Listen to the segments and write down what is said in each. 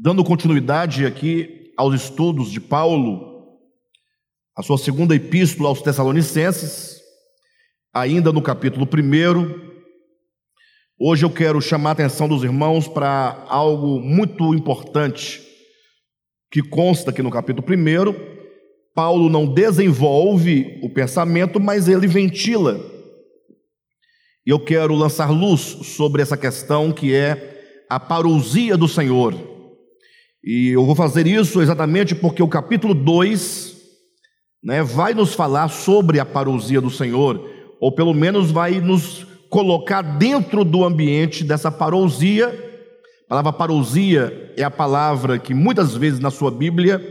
dando continuidade aqui aos estudos de Paulo, a sua segunda epístola aos Tessalonicenses, ainda no capítulo 1. Hoje eu quero chamar a atenção dos irmãos para algo muito importante que consta aqui no capítulo 1. Paulo não desenvolve o pensamento, mas ele ventila. E eu quero lançar luz sobre essa questão que é a parousia do Senhor. E eu vou fazer isso exatamente porque o capítulo 2 né, vai nos falar sobre a parousia do Senhor, ou pelo menos vai nos colocar dentro do ambiente dessa parousia. A palavra parousia é a palavra que muitas vezes na sua Bíblia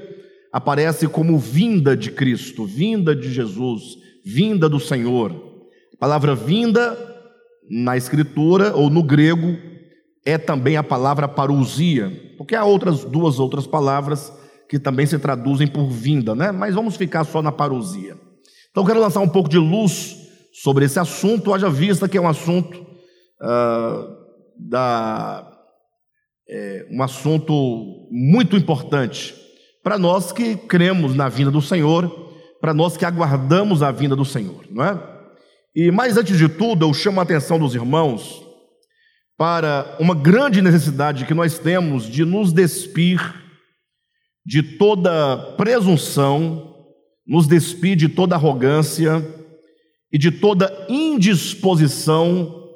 aparece como vinda de Cristo, vinda de Jesus, vinda do Senhor. A palavra vinda na escritura ou no grego é também a palavra parousia, porque há outras duas outras palavras que também se traduzem por vinda, né? Mas vamos ficar só na parousia. Então quero lançar um pouco de luz sobre esse assunto, haja vista que é um assunto uh, da é, um assunto muito importante para nós que cremos na vinda do Senhor, para nós que aguardamos a vinda do Senhor, não é? E mais antes de tudo, eu chamo a atenção dos irmãos para uma grande necessidade que nós temos de nos despir de toda presunção, nos despir de toda arrogância e de toda indisposição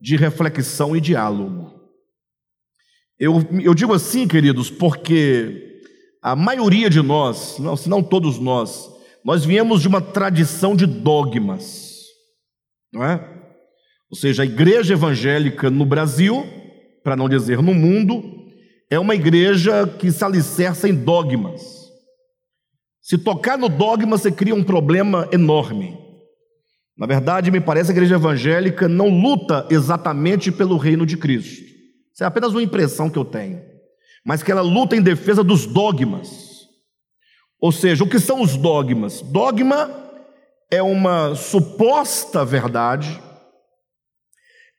de reflexão e diálogo. Eu, eu digo assim, queridos, porque a maioria de nós, não, se não todos nós, nós viemos de uma tradição de dogmas, não é? Ou seja, a igreja evangélica no Brasil, para não dizer no mundo, é uma igreja que se alicerça em dogmas. Se tocar no dogma, você cria um problema enorme. Na verdade, me parece que a igreja evangélica não luta exatamente pelo reino de Cristo. Isso é apenas uma impressão que eu tenho. Mas que ela luta em defesa dos dogmas. Ou seja, o que são os dogmas? Dogma é uma suposta verdade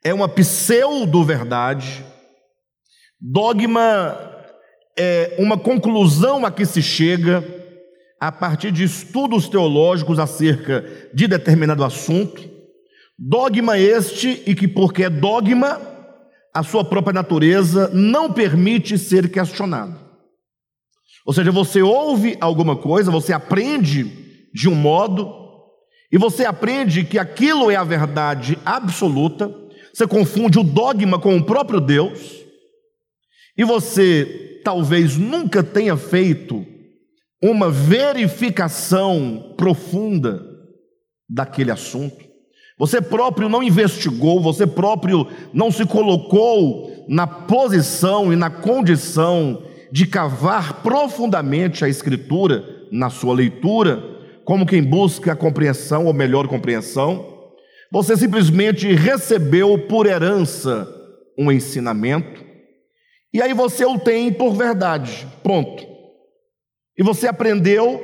é uma pseudo-verdade. Dogma é uma conclusão a que se chega a partir de estudos teológicos acerca de determinado assunto. Dogma este e que, porque é dogma, a sua própria natureza não permite ser questionado. Ou seja, você ouve alguma coisa, você aprende de um modo, e você aprende que aquilo é a verdade absoluta, você confunde o dogma com o próprio Deus, e você talvez nunca tenha feito uma verificação profunda daquele assunto. Você próprio não investigou, você próprio não se colocou na posição e na condição de cavar profundamente a Escritura na sua leitura, como quem busca a compreensão ou melhor compreensão. Você simplesmente recebeu por herança um ensinamento, e aí você o tem por verdade, pronto. E você aprendeu,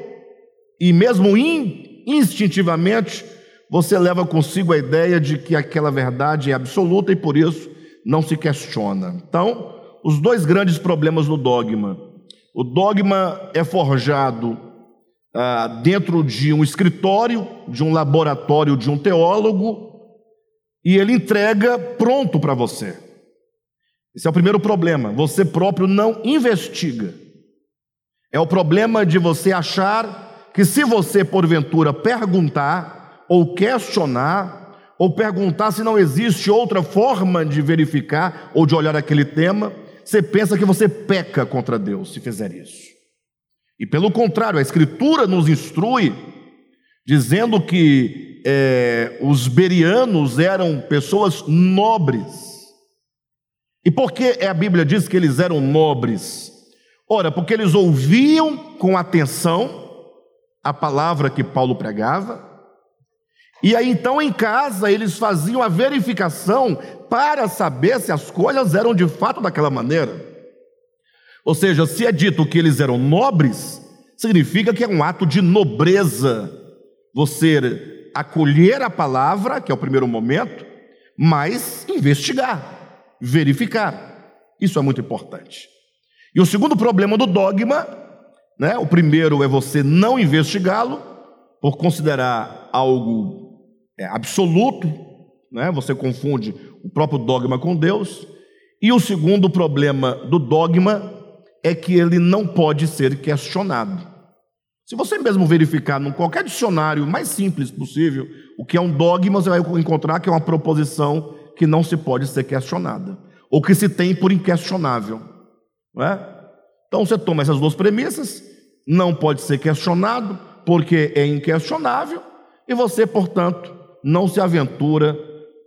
e mesmo instintivamente, você leva consigo a ideia de que aquela verdade é absoluta e por isso não se questiona. Então, os dois grandes problemas no dogma. O dogma é forjado ah, dentro de um escritório, de um laboratório de um teólogo, e ele entrega pronto para você. Esse é o primeiro problema. Você próprio não investiga. É o problema de você achar que, se você porventura perguntar ou questionar, ou perguntar se não existe outra forma de verificar ou de olhar aquele tema, você pensa que você peca contra Deus se fizer isso. E pelo contrário, a Escritura nos instrui, dizendo que é, os berianos eram pessoas nobres. E por que a Bíblia diz que eles eram nobres? Ora, porque eles ouviam com atenção a palavra que Paulo pregava, e aí então em casa eles faziam a verificação para saber se as coisas eram de fato daquela maneira. Ou seja, se é dito que eles eram nobres, significa que é um ato de nobreza você acolher a palavra, que é o primeiro momento, mas investigar, verificar. Isso é muito importante. E o segundo problema do dogma, né? O primeiro é você não investigá-lo por considerar algo é, absoluto, né? Você confunde o próprio dogma com Deus. E o segundo problema do dogma é que ele não pode ser questionado. Se você mesmo verificar em qualquer dicionário mais simples possível o que é um dogma, você vai encontrar que é uma proposição que não se pode ser questionada, ou que se tem por inquestionável. Não é? Então você toma essas duas premissas, não pode ser questionado, porque é inquestionável, e você, portanto, não se aventura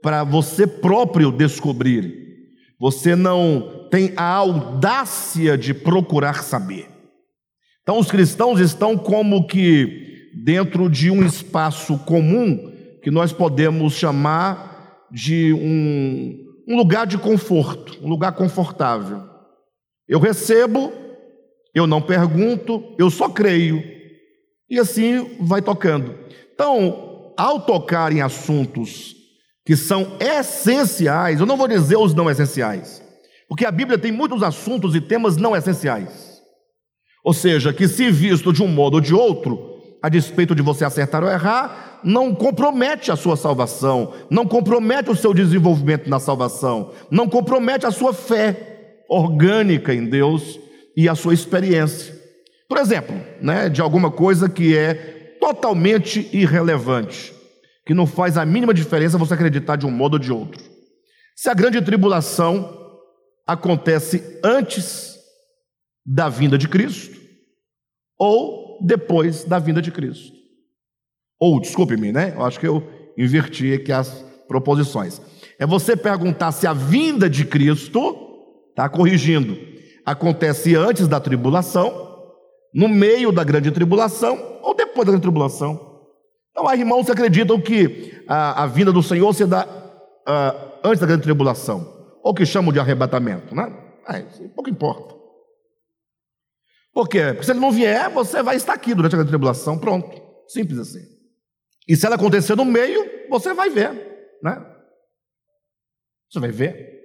para você próprio descobrir. Você não tem a audácia de procurar saber. Então, os cristãos estão como que dentro de um espaço comum que nós podemos chamar de um, um lugar de conforto, um lugar confortável. Eu recebo, eu não pergunto, eu só creio. E assim vai tocando. Então, ao tocar em assuntos que são essenciais, eu não vou dizer os não essenciais, porque a Bíblia tem muitos assuntos e temas não essenciais. Ou seja, que se visto de um modo ou de outro, a despeito de você acertar ou errar, não compromete a sua salvação, não compromete o seu desenvolvimento na salvação, não compromete a sua fé orgânica em Deus e a sua experiência. Por exemplo, né, de alguma coisa que é totalmente irrelevante, que não faz a mínima diferença você acreditar de um modo ou de outro. Se a grande tribulação acontece antes da vinda de Cristo ou depois da vinda de Cristo. Ou, desculpe-me, né? Eu acho que eu inverti aqui as proposições. É você perguntar se a vinda de Cristo, está corrigindo, acontece antes da tribulação, no meio da grande tribulação ou depois da grande tribulação. Então, há irmãos que acreditam que a, a vinda do Senhor se dá uh, antes da grande tribulação, ou que chamam de arrebatamento, né? É, pouco importa. Por quê? Porque se ele não vier, você vai estar aqui durante a tribulação, pronto. Simples assim. E se ela acontecer no meio, você vai ver, né? Você vai ver.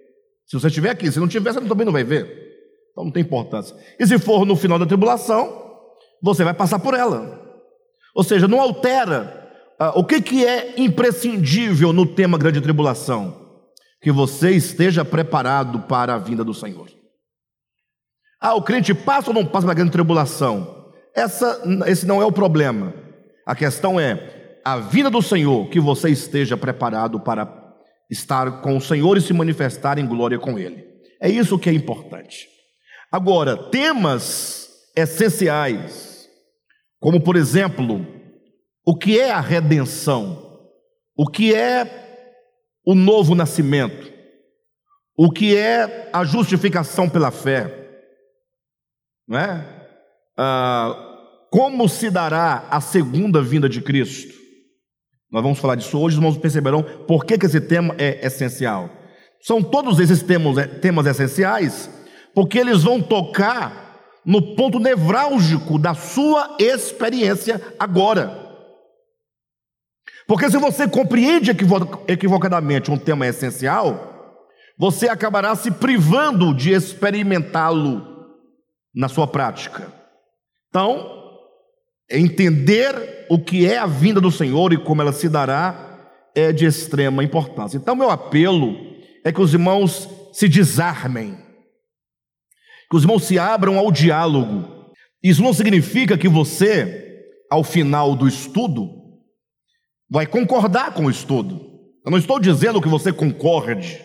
Se você estiver aqui, se não tiver, você também não vai ver. Então não tem importância. E se for no final da tribulação, você vai passar por ela. Ou seja, não altera. Uh, o que, que é imprescindível no tema grande tribulação? Que você esteja preparado para a vinda do Senhor. Ah, o crente passa ou não passa pela grande tribulação? Essa, esse não é o problema. A questão é a vida do Senhor, que você esteja preparado para estar com o Senhor e se manifestar em glória com Ele. É isso que é importante. Agora, temas essenciais, como por exemplo, o que é a redenção? O que é o novo nascimento? O que é a justificação pela fé? não é? Ah, como se dará a segunda vinda de Cristo? Nós vamos falar disso hoje, os irmãos perceberão por que, que esse tema é essencial. São todos esses temas, é, temas essenciais, porque eles vão tocar no ponto nevrálgico da sua experiência agora. Porque se você compreende equivocadamente um tema essencial, você acabará se privando de experimentá-lo na sua prática. Então, entender o que é a vinda do Senhor e como ela se dará é de extrema importância. Então, meu apelo é que os irmãos se desarmem, que os irmãos se abram ao diálogo. Isso não significa que você, ao final do estudo, vai concordar com o estudo. Eu não estou dizendo que você concorde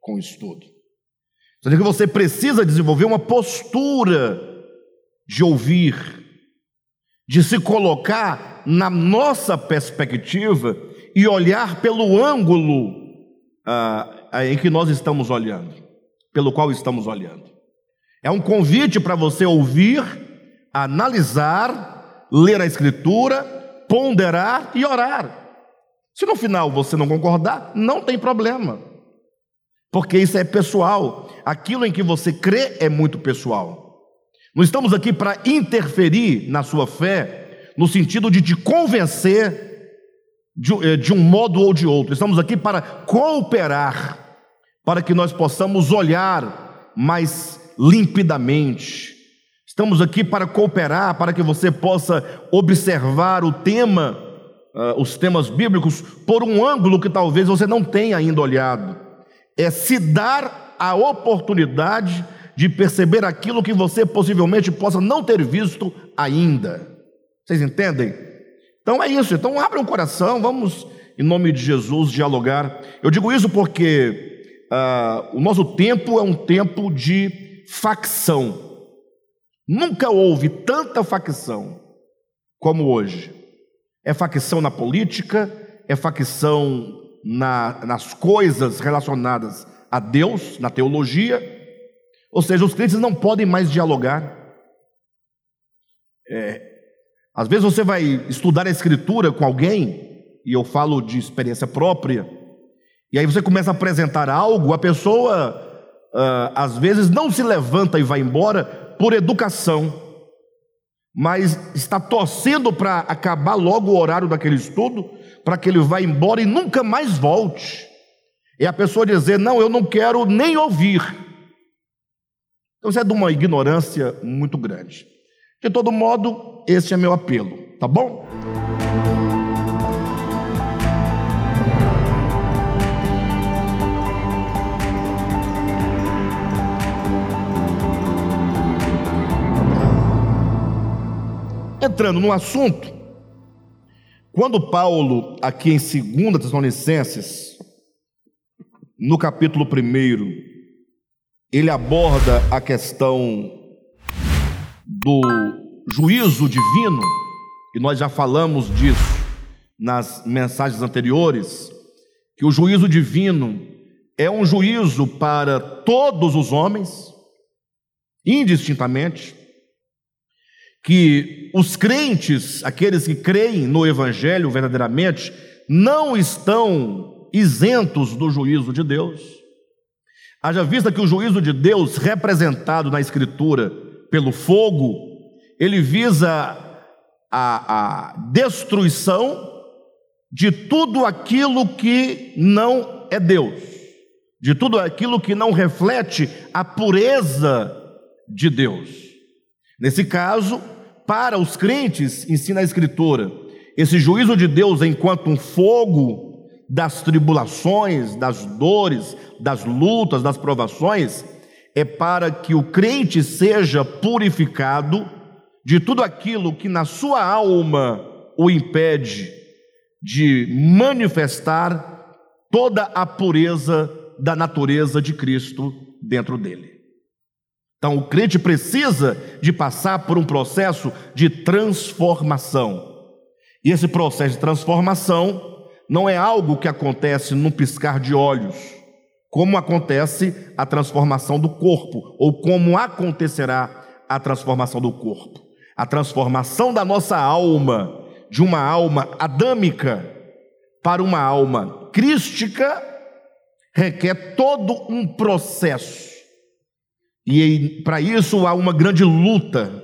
com o estudo. Sendo que você precisa desenvolver uma postura de ouvir, de se colocar na nossa perspectiva e olhar pelo ângulo ah, em que nós estamos olhando, pelo qual estamos olhando. É um convite para você ouvir, analisar, ler a Escritura, ponderar e orar. Se no final você não concordar, não tem problema porque isso é pessoal. Aquilo em que você crê é muito pessoal. Não estamos aqui para interferir na sua fé, no sentido de te convencer de, eh, de um modo ou de outro. Estamos aqui para cooperar, para que nós possamos olhar mais limpidamente. Estamos aqui para cooperar, para que você possa observar o tema, uh, os temas bíblicos, por um ângulo que talvez você não tenha ainda olhado. É se dar a oportunidade de perceber aquilo que você possivelmente possa não ter visto ainda. Vocês entendem? Então é isso. Então abra um coração, vamos, em nome de Jesus, dialogar. Eu digo isso porque uh, o nosso tempo é um tempo de facção. Nunca houve tanta facção como hoje. É facção na política, é facção na, nas coisas relacionadas a Deus, na teologia. Ou seja, os crentes não podem mais dialogar. É, às vezes você vai estudar a Escritura com alguém, e eu falo de experiência própria, e aí você começa a apresentar algo, a pessoa uh, às vezes não se levanta e vai embora por educação, mas está torcendo para acabar logo o horário daquele estudo, para que ele vá embora e nunca mais volte. E a pessoa dizer: Não, eu não quero nem ouvir. Então isso é de uma ignorância muito grande. De todo modo, esse é meu apelo, tá bom? Entrando no assunto, quando Paulo, aqui em 2 Tessalonicenses, no capítulo 1, ele aborda a questão do juízo divino, e nós já falamos disso nas mensagens anteriores, que o juízo divino é um juízo para todos os homens, indistintamente, que os crentes, aqueles que creem no Evangelho verdadeiramente, não estão isentos do juízo de Deus. Haja vista que o juízo de Deus, representado na Escritura pelo fogo, ele visa a, a destruição de tudo aquilo que não é Deus, de tudo aquilo que não reflete a pureza de Deus. Nesse caso, para os crentes, ensina a Escritura, esse juízo de Deus enquanto um fogo das tribulações, das dores, das lutas, das provações, é para que o crente seja purificado de tudo aquilo que na sua alma o impede de manifestar toda a pureza da natureza de Cristo dentro dele. Então, o crente precisa de passar por um processo de transformação. E esse processo de transformação não é algo que acontece num piscar de olhos como acontece a transformação do corpo, ou como acontecerá a transformação do corpo. A transformação da nossa alma, de uma alma adâmica para uma alma crística, requer todo um processo. E para isso há uma grande luta,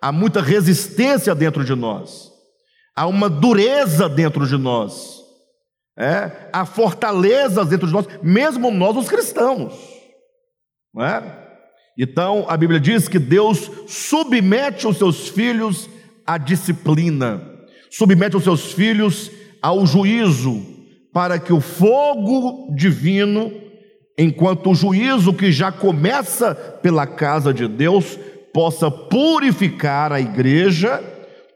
há muita resistência dentro de nós, há uma dureza dentro de nós é, há fortalezas dentro de nós, mesmo nós, os cristãos. Não é? Então, a Bíblia diz que Deus submete os seus filhos à disciplina, submete os seus filhos ao juízo, para que o fogo divino, enquanto o juízo que já começa pela casa de Deus, possa purificar a igreja,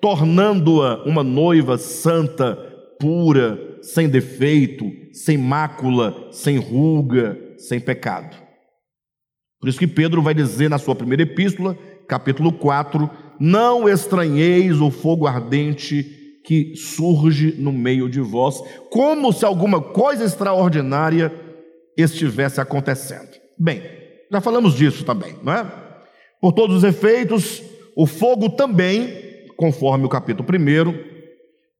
tornando-a uma noiva santa, pura, sem defeito, sem mácula, sem ruga, sem pecado. Por isso que Pedro vai dizer na sua primeira epístola, capítulo 4: Não estranheis o fogo ardente que surge no meio de vós, como se alguma coisa extraordinária estivesse acontecendo. Bem, já falamos disso também, não é? Por todos os efeitos, o fogo também, conforme o capítulo 1,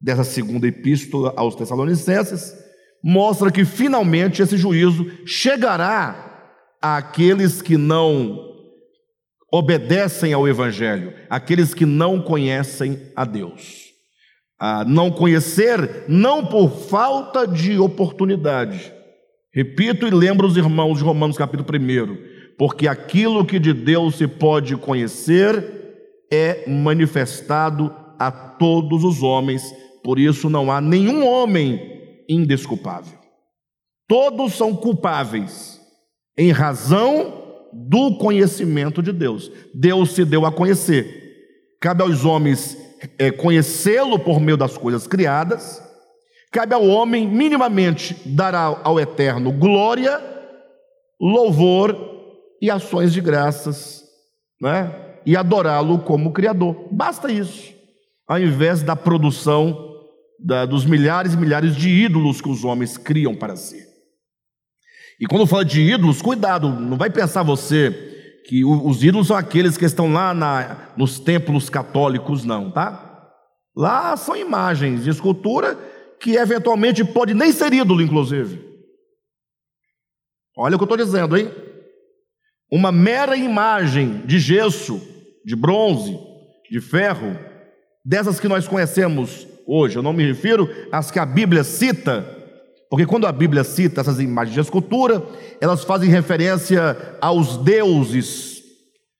dessa segunda epístola aos Tessalonicenses, mostra que finalmente esse juízo chegará àqueles que não obedecem ao Evangelho, aqueles que não conhecem a Deus. A não conhecer, não por falta de oportunidade. Repito e lembro os irmãos de Romanos capítulo 1, porque aquilo que de Deus se pode conhecer é manifestado a todos os homens, por isso não há nenhum homem indesculpável. Todos são culpáveis em razão do conhecimento de Deus. Deus se deu a conhecer. Cabe aos homens é, conhecê-lo por meio das coisas criadas. Cabe ao homem minimamente dar ao, eterno glória, louvor e ações de graças, né? E adorá-lo como Criador. Basta isso. Ao invés da produção da, dos milhares e milhares de ídolos que os homens criam para si. E quando fala de ídolos, cuidado, não vai pensar você que os ídolos são aqueles que estão lá na, nos templos católicos, não, tá? Lá são imagens de escultura que eventualmente pode nem ser ídolo, inclusive. Olha o que eu estou dizendo, hein? Uma mera imagem de gesso, de bronze, de ferro, dessas que nós conhecemos hoje, eu não me refiro às que a Bíblia cita, porque quando a Bíblia cita essas imagens de escultura, elas fazem referência aos deuses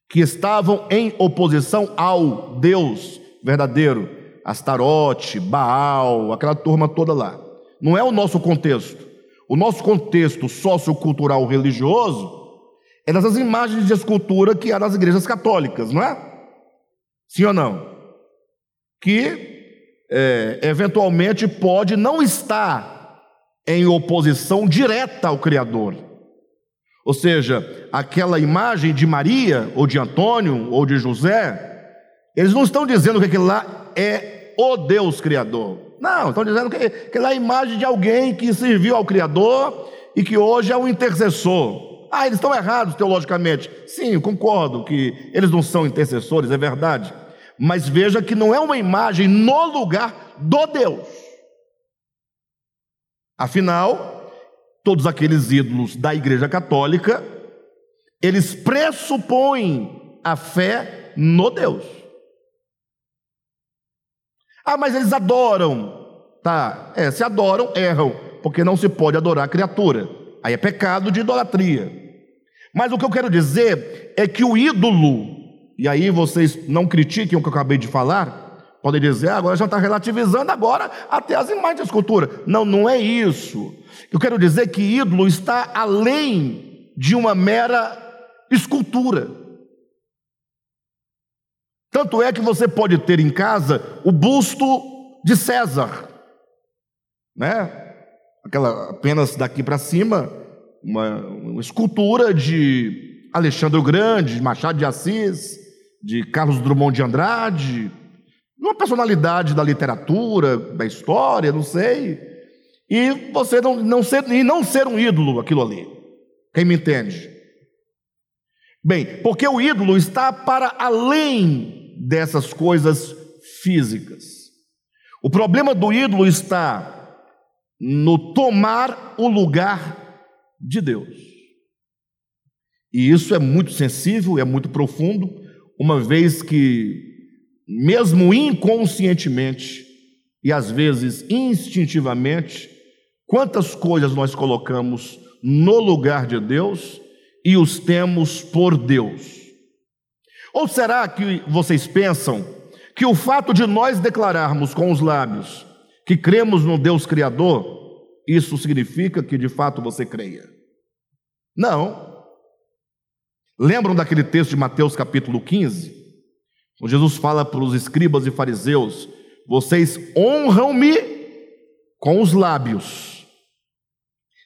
que estavam em oposição ao Deus verdadeiro, Astarote, Baal, aquela turma toda lá. Não é o nosso contexto. O nosso contexto sociocultural religioso é dessas imagens de escultura que há nas igrejas católicas, não é? Sim ou não? Que é, eventualmente pode não estar em oposição direta ao Criador. Ou seja, aquela imagem de Maria, ou de Antônio, ou de José, eles não estão dizendo que aquilo lá é o Deus Criador. Não, estão dizendo que aquela é a imagem de alguém que serviu ao Criador e que hoje é um intercessor. Ah, eles estão errados teologicamente. Sim, concordo que eles não são intercessores, é verdade. Mas veja que não é uma imagem no lugar do Deus. Afinal, todos aqueles ídolos da Igreja Católica, eles pressupõem a fé no Deus. Ah, mas eles adoram. Tá, é, se adoram, erram, porque não se pode adorar a criatura. Aí é pecado de idolatria. Mas o que eu quero dizer é que o ídolo, e aí vocês não critiquem o que eu acabei de falar, Podem dizer, ah, agora já está relativizando agora até as imagens de escultura. Não, não é isso. Eu quero dizer que ídolo está além de uma mera escultura. Tanto é que você pode ter em casa o busto de César, né? Aquela apenas daqui para cima, uma, uma escultura de Alexandre o Grande, de Machado de Assis, de Carlos Drummond de Andrade, uma personalidade da literatura, da história, não sei, e você não, não ser, e não ser um ídolo aquilo ali. Quem me entende? Bem, porque o ídolo está para além dessas coisas físicas. O problema do ídolo está no tomar o lugar de Deus. E isso é muito sensível, é muito profundo, uma vez que mesmo inconscientemente e às vezes instintivamente, quantas coisas nós colocamos no lugar de Deus e os temos por Deus? Ou será que vocês pensam que o fato de nós declararmos com os lábios que cremos no Deus Criador, isso significa que de fato você creia? Não. Lembram daquele texto de Mateus capítulo 15? Quando Jesus fala para os escribas e fariseus: Vocês honram-me com os lábios.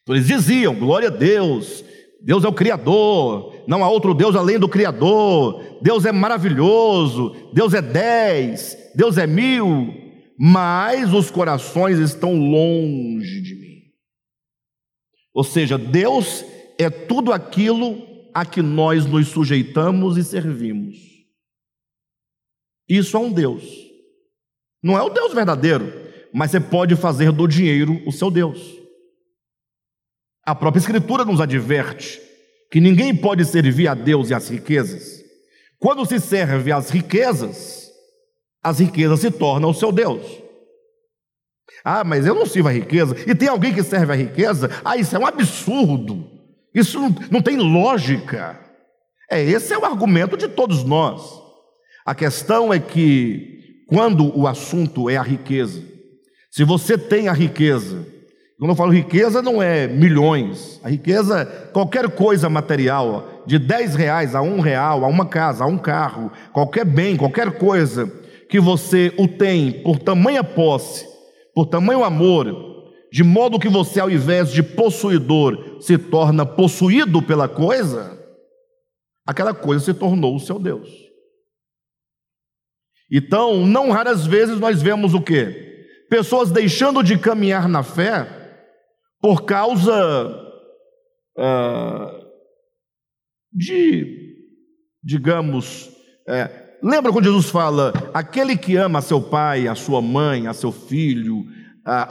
Então eles diziam: Glória a Deus, Deus é o Criador, não há outro Deus além do Criador, Deus é maravilhoso, Deus é dez, Deus é mil, mas os corações estão longe de mim. Ou seja, Deus é tudo aquilo a que nós nos sujeitamos e servimos. Isso é um Deus. Não é o Deus verdadeiro, mas você pode fazer do dinheiro o seu Deus. A própria Escritura nos adverte que ninguém pode servir a Deus e às riquezas. Quando se serve às riquezas, as riquezas se tornam o seu Deus. Ah, mas eu não sirvo a riqueza. E tem alguém que serve a riqueza? Ah, isso é um absurdo. Isso não, não tem lógica. É, esse é o argumento de todos nós. A questão é que, quando o assunto é a riqueza, se você tem a riqueza, quando eu falo riqueza, não é milhões, a riqueza, qualquer coisa material, de 10 reais a um real, a uma casa, a um carro, qualquer bem, qualquer coisa que você o tem por tamanha posse, por tamanho amor, de modo que você, ao invés de possuidor, se torna possuído pela coisa, aquela coisa se tornou o seu Deus. Então, não raras vezes nós vemos o que? Pessoas deixando de caminhar na fé por causa uh, de, digamos, é, lembra quando Jesus fala: aquele que ama a seu pai, a sua mãe, a seu filho,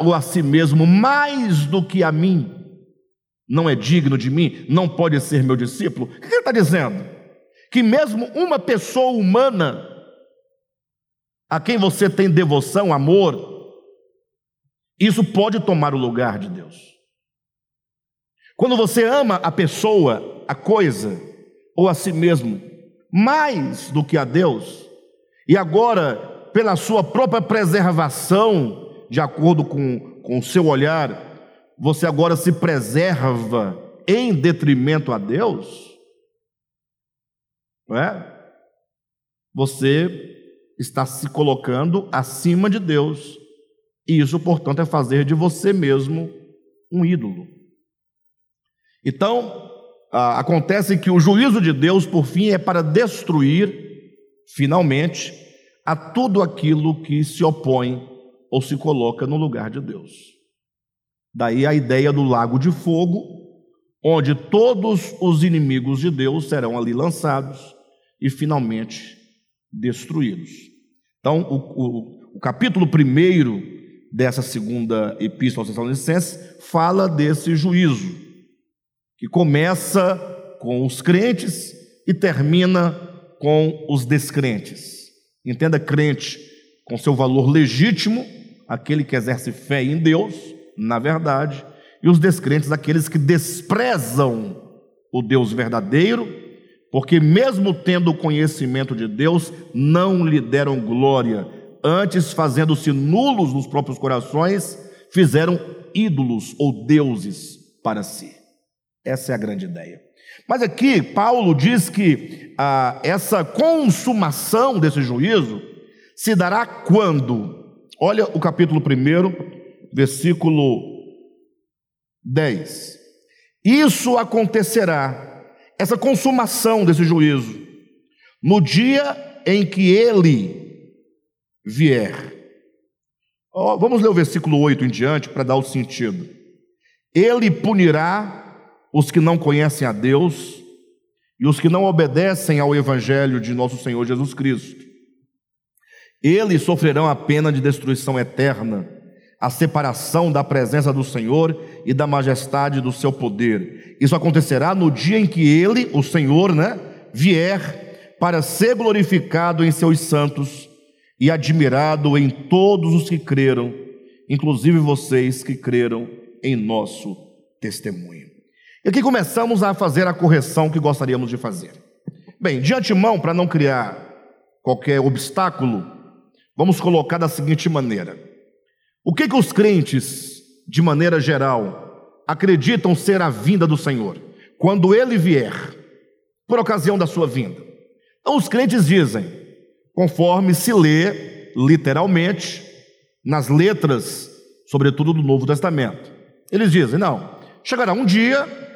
ou a si mesmo, mais do que a mim, não é digno de mim, não pode ser meu discípulo. O que ele está dizendo? Que mesmo uma pessoa humana, a quem você tem devoção, amor, isso pode tomar o lugar de Deus. Quando você ama a pessoa, a coisa, ou a si mesmo, mais do que a Deus, e agora, pela sua própria preservação, de acordo com, com o seu olhar, você agora se preserva em detrimento a Deus, não é? Você está se colocando acima de Deus, e isso, portanto, é fazer de você mesmo um ídolo. Então, acontece que o juízo de Deus, por fim, é para destruir, finalmente, a tudo aquilo que se opõe ou se coloca no lugar de Deus. Daí a ideia do lago de fogo, onde todos os inimigos de Deus serão ali lançados e finalmente destruídos. Então, o, o, o capítulo primeiro dessa segunda epístola aos Tessalonicenses fala desse juízo, que começa com os crentes e termina com os descrentes. Entenda crente com seu valor legítimo, aquele que exerce fé em Deus, na verdade, e os descrentes, aqueles que desprezam o Deus verdadeiro, porque, mesmo tendo o conhecimento de Deus, não lhe deram glória, antes, fazendo-se nulos nos próprios corações, fizeram ídolos ou deuses para si. Essa é a grande ideia. Mas aqui, Paulo diz que ah, essa consumação desse juízo se dará quando? Olha o capítulo 1, versículo 10. Isso acontecerá, essa consumação desse juízo, no dia em que ele vier. Oh, vamos ler o versículo 8 em diante para dar o sentido. Ele punirá os que não conhecem a Deus e os que não obedecem ao Evangelho de nosso Senhor Jesus Cristo. Eles sofrerão a pena de destruição eterna a separação da presença do Senhor e da majestade do seu poder. Isso acontecerá no dia em que ele, o Senhor, né, vier para ser glorificado em seus santos e admirado em todos os que creram, inclusive vocês que creram em nosso testemunho. E aqui começamos a fazer a correção que gostaríamos de fazer. Bem, de antemão, para não criar qualquer obstáculo, vamos colocar da seguinte maneira: o que, que os crentes, de maneira geral, acreditam ser a vinda do Senhor? Quando ele vier, por ocasião da sua vinda. Então, os crentes dizem, conforme se lê literalmente nas letras, sobretudo do Novo Testamento, eles dizem: não, chegará um dia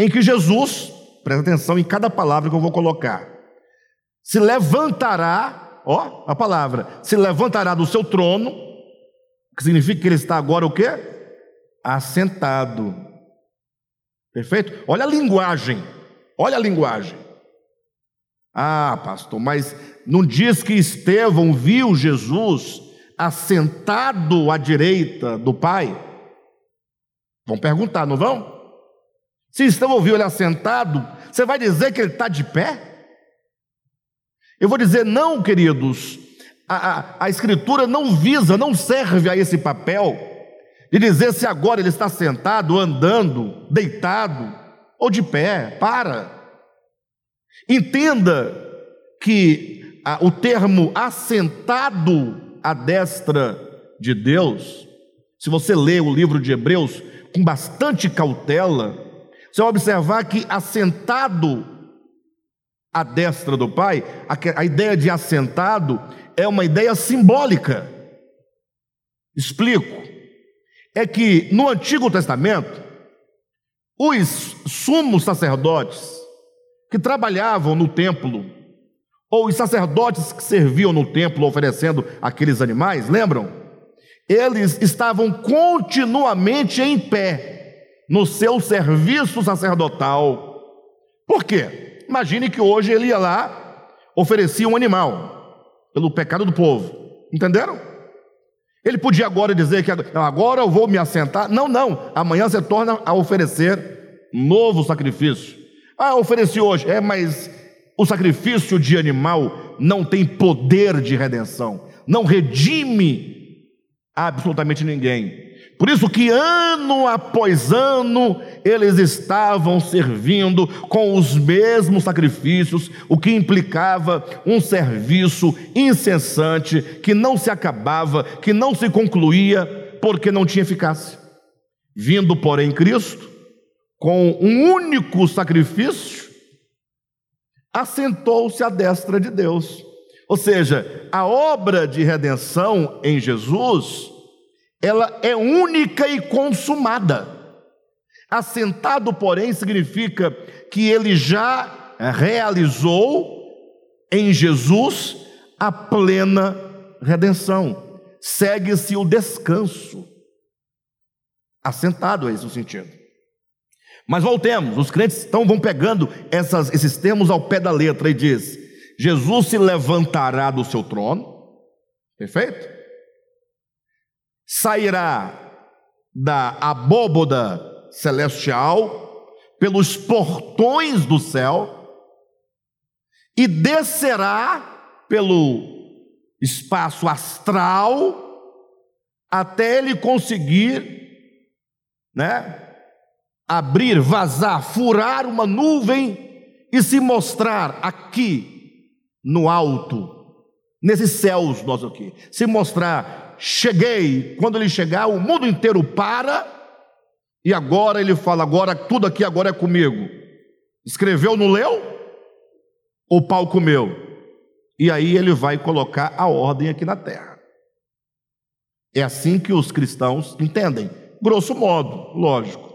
em que Jesus, presta atenção em cada palavra que eu vou colocar, se levantará, ó, a palavra, se levantará do seu trono que significa que ele está agora o quê? Assentado. Perfeito? Olha a linguagem. Olha a linguagem. Ah, pastor, mas não diz que Estevão viu Jesus assentado à direita do Pai? Vão perguntar, não vão? Se Estevão viu ele assentado, você vai dizer que ele está de pé? Eu vou dizer, não, queridos, a, a, a Escritura não visa, não serve a esse papel de dizer se agora ele está sentado, andando, deitado ou de pé. Para. Entenda que ah, o termo assentado à destra de Deus, se você ler o livro de Hebreus com bastante cautela, você vai observar que assentado à destra do Pai, a, a ideia de assentado é uma ideia simbólica. Explico. É que no Antigo Testamento, os sumos sacerdotes que trabalhavam no templo, ou os sacerdotes que serviam no templo oferecendo aqueles animais, lembram? Eles estavam continuamente em pé no seu serviço sacerdotal. Por quê? Imagine que hoje ele ia lá, oferecia um animal pelo pecado do povo. Entenderam? Ele podia agora dizer que agora eu vou me assentar. Não, não. Amanhã você torna a oferecer novo sacrifício. Ah, ofereci hoje. É, mas o sacrifício de animal não tem poder de redenção. Não redime absolutamente ninguém. Por isso que ano após ano eles estavam servindo com os mesmos sacrifícios, o que implicava um serviço incessante que não se acabava, que não se concluía, porque não tinha eficácia. Vindo, porém, Cristo, com um único sacrifício, assentou-se à destra de Deus. Ou seja, a obra de redenção em Jesus ela é única e consumada. Assentado, porém, significa que ele já realizou em Jesus a plena redenção. Segue-se o descanso. Assentado é esse o sentido. Mas voltemos, os crentes então vão pegando essas, esses termos ao pé da letra e diz: Jesus se levantará do seu trono, perfeito? Sairá da abóboda celestial, pelos portões do céu, e descerá pelo espaço astral até ele conseguir, né, abrir, vazar, furar uma nuvem e se mostrar aqui no alto, nesses céus nós aqui, se mostrar cheguei. Quando ele chegar, o mundo inteiro para, e agora ele fala: agora tudo aqui agora é comigo. Escreveu, não leu? O pau comeu. E aí ele vai colocar a ordem aqui na terra. É assim que os cristãos entendem, grosso modo, lógico.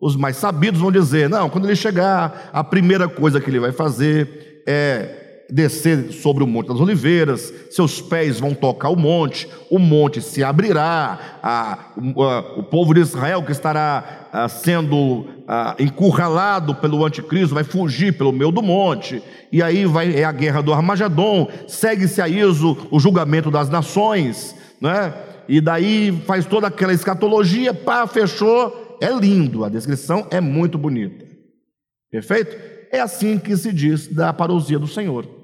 Os mais sabidos vão dizer: não, quando ele chegar, a primeira coisa que ele vai fazer é descer sobre o Monte das Oliveiras, seus pés vão tocar o monte, o monte se abrirá, a, a, o povo de Israel que estará a, sendo encurralado pelo anticristo vai fugir pelo meio do monte, e aí vai, é a guerra do Armagedon, segue-se a isso o julgamento das nações, né? e daí faz toda aquela escatologia, pá, fechou, é lindo, a descrição é muito bonita, perfeito? É assim que se diz da parousia do Senhor.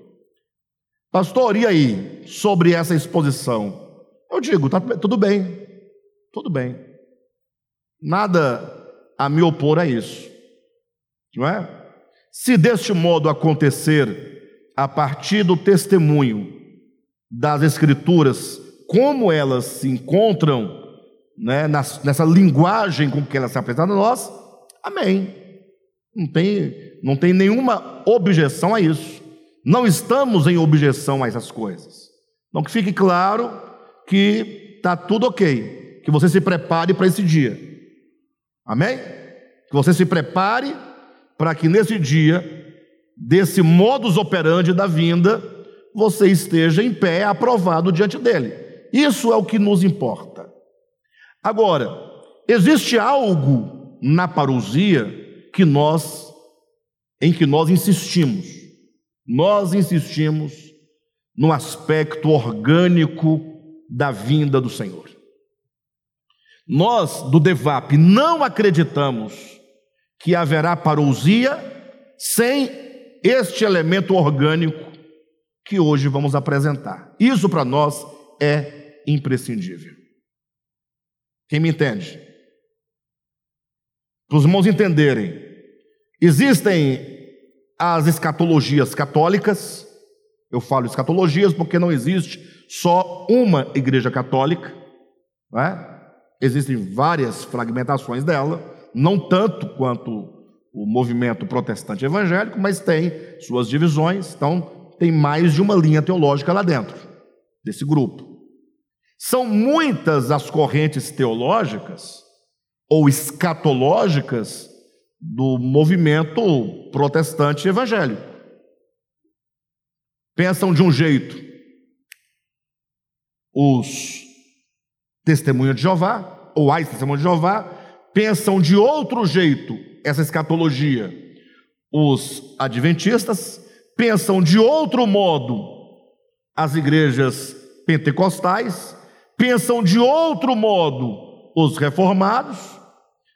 Pastor, e aí, sobre essa exposição? Eu digo, tá tudo bem, tudo bem. Nada a me opor a isso, não é? Se deste modo acontecer, a partir do testemunho das Escrituras, como elas se encontram né, nessa linguagem com que elas se apresentam a nós, amém. Não tem, não tem nenhuma objeção a isso. Não estamos em objeção a essas coisas. Então que fique claro que está tudo ok, que você se prepare para esse dia. Amém? Que você se prepare para que nesse dia, desse modus operandi da vinda, você esteja em pé, aprovado diante dele. Isso é o que nos importa. Agora, existe algo na parousia que nós em que nós insistimos. Nós insistimos no aspecto orgânico da vinda do Senhor. Nós, do DEVAP, não acreditamos que haverá parousia sem este elemento orgânico que hoje vamos apresentar. Isso para nós é imprescindível. Quem me entende? Para os irmãos entenderem, existem as escatologias católicas. Eu falo escatologias porque não existe só uma igreja católica, é? existem várias fragmentações dela, não tanto quanto o movimento protestante evangélico, mas tem suas divisões, então tem mais de uma linha teológica lá dentro desse grupo. São muitas as correntes teológicas ou escatológicas do movimento protestante evangélico. Pensam de um jeito. Os testemunhas de Jeová, ou as testemunhas de Jeová, pensam de outro jeito essa escatologia. Os adventistas, pensam de outro modo. As igrejas pentecostais, pensam de outro modo. Os reformados,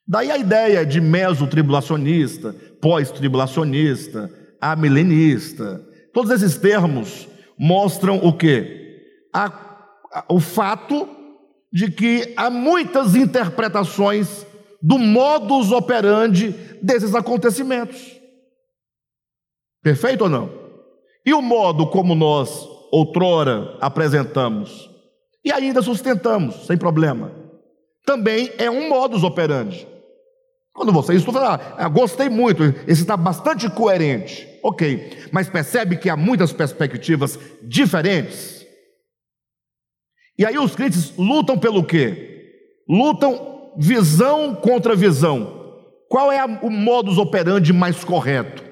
daí a ideia de meso-tribulacionista, pós-tribulacionista, amilenista, todos esses termos mostram o que? o fato de que há muitas interpretações do modus operandi desses acontecimentos. Perfeito ou não? E o modo como nós outrora apresentamos e ainda sustentamos, sem problema, também é um modus operandi. Quando você estuda, ah, gostei muito, esse está bastante coerente. Ok, mas percebe que há muitas perspectivas diferentes. E aí os crentes lutam pelo quê? Lutam visão contra visão. Qual é o modus operandi mais correto?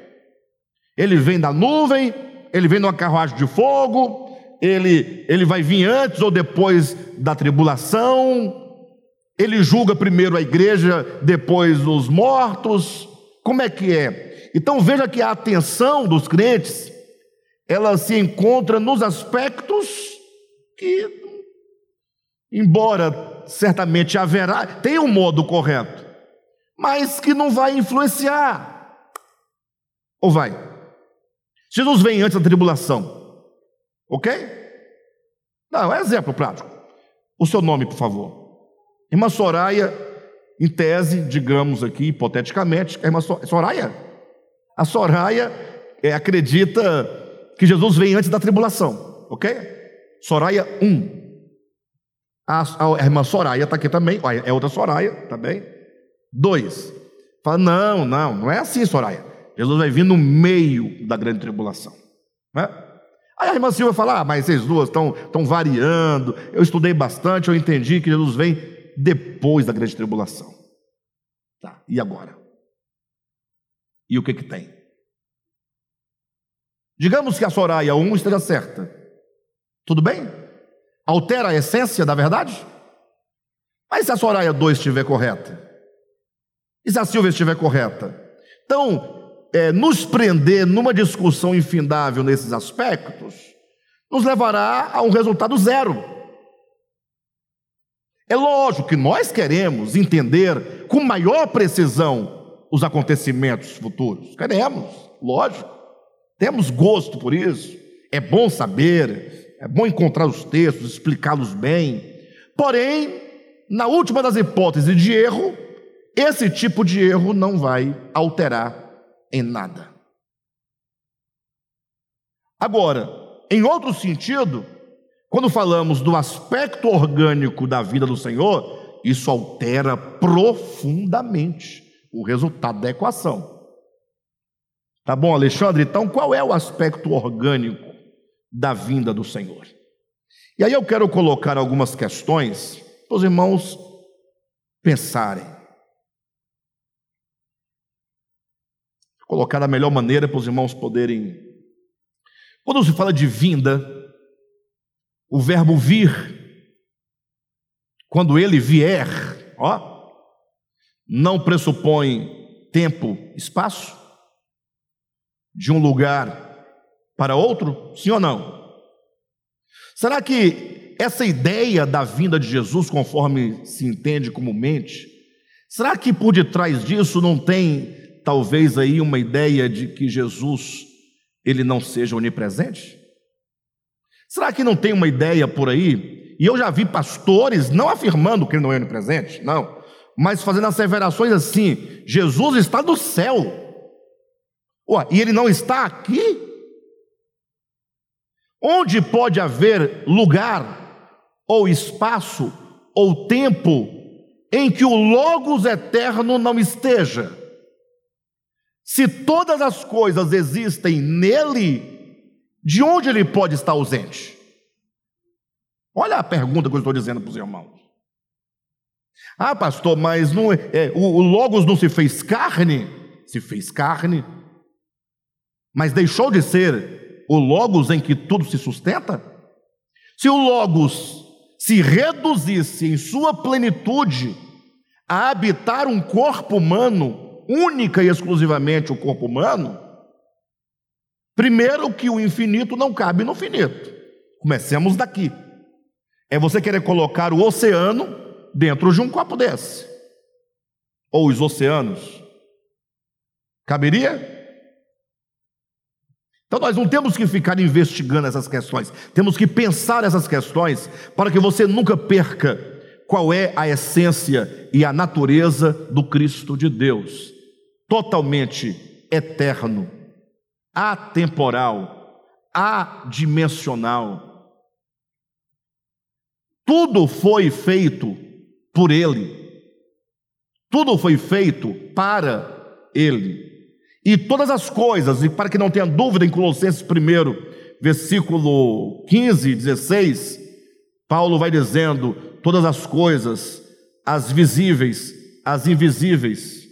Ele vem da nuvem, ele vem numa carruagem de fogo, ele, ele vai vir antes ou depois da tribulação, ele julga primeiro a igreja, depois os mortos. Como é que é? Então veja que a atenção dos crentes, ela se encontra nos aspectos que embora certamente haverá, tem um modo correto, mas que não vai influenciar. Ou vai? Jesus vem antes da tribulação, ok? Não, é exemplo prático. O seu nome, por favor. Irmã Soraya, em tese, digamos aqui, hipoteticamente, a irmã Soraya, a Soraya é, acredita que Jesus vem antes da tribulação, ok? Soraya 1. A, a irmã Soraya está aqui também, é outra Soraya também. Dois. Fala, não, não, não é assim, Soraya. Jesus vai vir no meio da grande tribulação. Né? Aí a irmã Silvia fala, ah, mas vocês duas estão variando, eu estudei bastante, eu entendi que Jesus vem depois da grande tribulação. Tá, e agora? E o que que tem? Digamos que a Soraya 1 esteja certa. Tudo bem? altera a essência da verdade? Mas se a Soraya 2 estiver correta? E se a Silvia estiver correta? Então, é, nos prender numa discussão infindável nesses aspectos, nos levará a um resultado zero. É lógico que nós queremos entender com maior precisão os acontecimentos futuros. Queremos, lógico. Temos gosto por isso. É bom saber, é bom encontrar os textos, explicá-los bem. Porém, na última das hipóteses de erro, esse tipo de erro não vai alterar em nada. Agora, em outro sentido, quando falamos do aspecto orgânico da vida do Senhor, isso altera profundamente o resultado da equação. Tá bom, Alexandre? Então, qual é o aspecto orgânico da vinda do Senhor. E aí eu quero colocar algumas questões para os irmãos pensarem. Colocar da melhor maneira para os irmãos poderem. Quando se fala de vinda, o verbo vir, quando ele vier, ó, não pressupõe tempo, espaço, de um lugar para outro? Sim ou não? Será que essa ideia da vinda de Jesus, conforme se entende comumente, será que por detrás disso não tem talvez aí uma ideia de que Jesus ele não seja onipresente? Será que não tem uma ideia por aí? E eu já vi pastores não afirmando que ele não é onipresente, não, mas fazendo asseverações assim: Jesus está no céu. Ué, e ele não está aqui? Onde pode haver lugar, ou espaço, ou tempo em que o Logos eterno não esteja? Se todas as coisas existem nele, de onde ele pode estar ausente? Olha a pergunta que eu estou dizendo para os irmãos. Ah, pastor, mas não, é, é, o, o Logos não se fez carne? Se fez carne, mas deixou de ser o Logos em que tudo se sustenta? Se o Logos se reduzisse em sua plenitude a habitar um corpo humano, única e exclusivamente o corpo humano, primeiro que o infinito não cabe no finito. Comecemos daqui. É você querer colocar o oceano dentro de um copo desse. Ou os oceanos. Caberia? Então nós não temos que ficar investigando essas questões, temos que pensar essas questões para que você nunca perca qual é a essência e a natureza do Cristo de Deus. Totalmente eterno, atemporal, adimensional. Tudo foi feito por Ele, tudo foi feito para Ele. E todas as coisas, e para que não tenha dúvida, em Colossenses 1, versículo 15, 16, Paulo vai dizendo: todas as coisas, as visíveis, as invisíveis,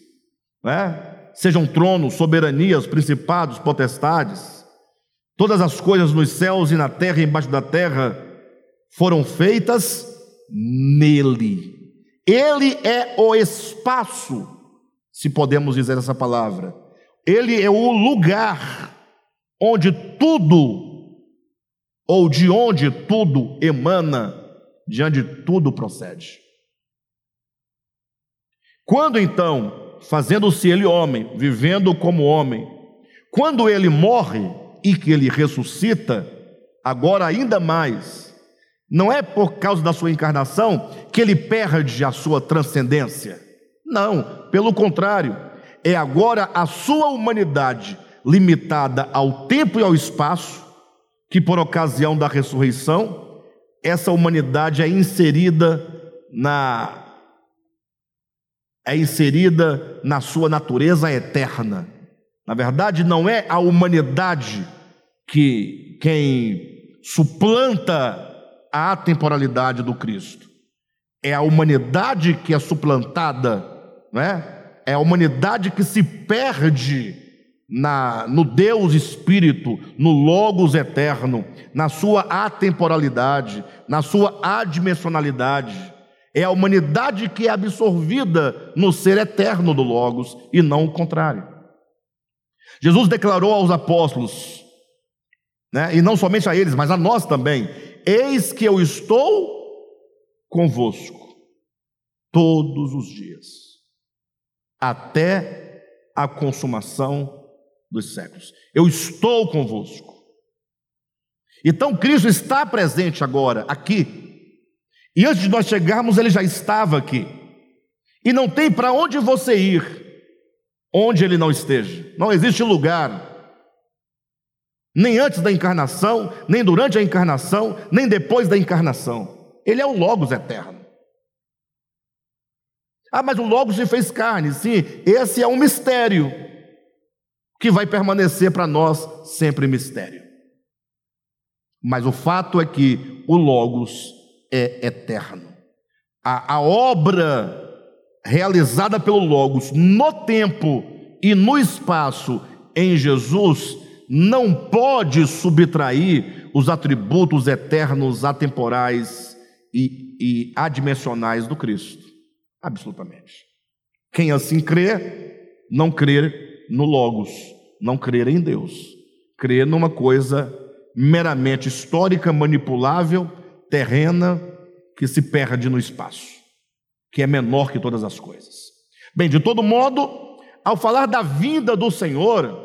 né? Sejam tronos, soberanias, principados, potestades, todas as coisas nos céus e na terra e embaixo da terra foram feitas nele. Ele é o espaço, se podemos dizer essa palavra ele é o lugar onde tudo, ou de onde tudo emana, de onde tudo procede. Quando então, fazendo-se ele homem, vivendo como homem, quando ele morre e que ele ressuscita, agora ainda mais, não é por causa da sua encarnação que ele perde a sua transcendência. Não, pelo contrário, é agora a sua humanidade limitada ao tempo e ao espaço, que por ocasião da ressurreição, essa humanidade é inserida na é inserida na sua natureza eterna. Na verdade, não é a humanidade que quem suplanta a atemporalidade do Cristo. É a humanidade que é suplantada, não é? é a humanidade que se perde na, no Deus Espírito, no Logos eterno, na sua atemporalidade, na sua adimensionalidade. É a humanidade que é absorvida no ser eterno do Logos e não o contrário. Jesus declarou aos apóstolos, né, e não somente a eles, mas a nós também: Eis que eu estou convosco todos os dias até a consumação dos séculos. Eu estou convosco. Então Cristo está presente agora, aqui. E antes de nós chegarmos, ele já estava aqui. E não tem para onde você ir onde ele não esteja. Não existe lugar. Nem antes da encarnação, nem durante a encarnação, nem depois da encarnação. Ele é o Logos eterno. Ah, mas o Logos se fez carne. Sim, esse é um mistério que vai permanecer para nós sempre mistério. Mas o fato é que o Logos é eterno. A, a obra realizada pelo Logos no tempo e no espaço em Jesus não pode subtrair os atributos eternos, atemporais e, e adimensionais do Cristo. Absolutamente. Quem assim crê, não crê no Logos, não crer em Deus, crê numa coisa meramente histórica, manipulável, terrena, que se perde no espaço, que é menor que todas as coisas. Bem, de todo modo, ao falar da vinda do Senhor,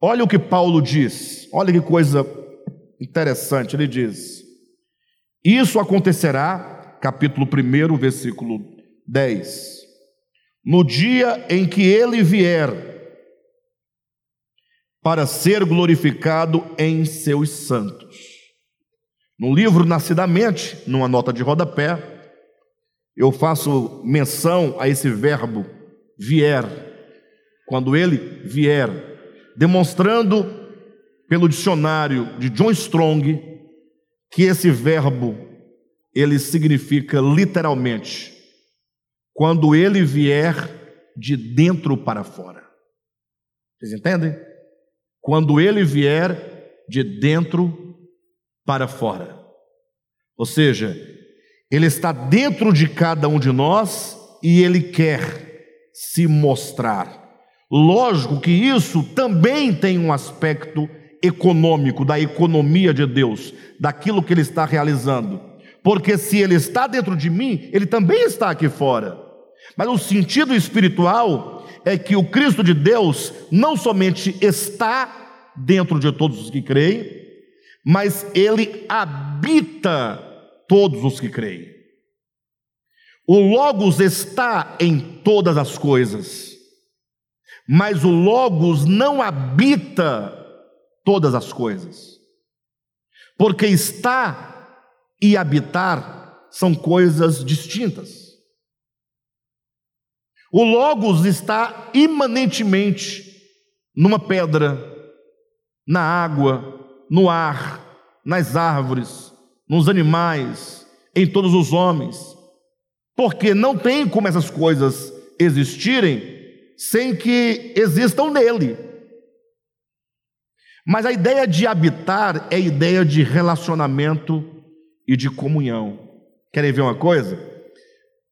olha o que Paulo diz, olha que coisa interessante, ele diz: Isso acontecerá, capítulo 1, versículo 10. No dia em que ele vier, para ser glorificado em seus santos. No livro Nascidamente, numa nota de rodapé, eu faço menção a esse verbo vier, quando ele vier, demonstrando pelo dicionário de John Strong que esse verbo ele significa literalmente quando ele vier de dentro para fora. Vocês entendem? Quando ele vier de dentro para fora. Ou seja, ele está dentro de cada um de nós e ele quer se mostrar. Lógico que isso também tem um aspecto econômico, da economia de Deus, daquilo que ele está realizando. Porque se ele está dentro de mim, ele também está aqui fora. Mas o sentido espiritual é que o Cristo de Deus não somente está dentro de todos os que creem, mas ele habita todos os que creem. O Logos está em todas as coisas, mas o Logos não habita todas as coisas, porque está e habitar são coisas distintas. O Logos está imanentemente numa pedra, na água, no ar, nas árvores, nos animais, em todos os homens, porque não tem como essas coisas existirem sem que existam nele. Mas a ideia de habitar é a ideia de relacionamento e de comunhão. Querem ver uma coisa?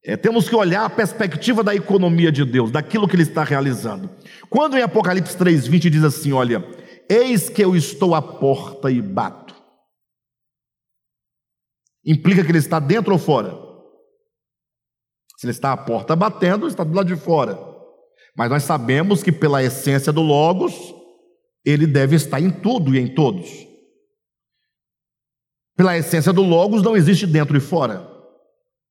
É, temos que olhar a perspectiva da economia de Deus, daquilo que Ele está realizando. Quando em Apocalipse 3,20 diz assim: Olha, eis que eu estou à porta e bato. Implica que ele está dentro ou fora? Se ele está à porta batendo, está do lado de fora. Mas nós sabemos que, pela essência do Logos, ele deve estar em tudo e em todos. Pela essência do Logos, não existe dentro e fora,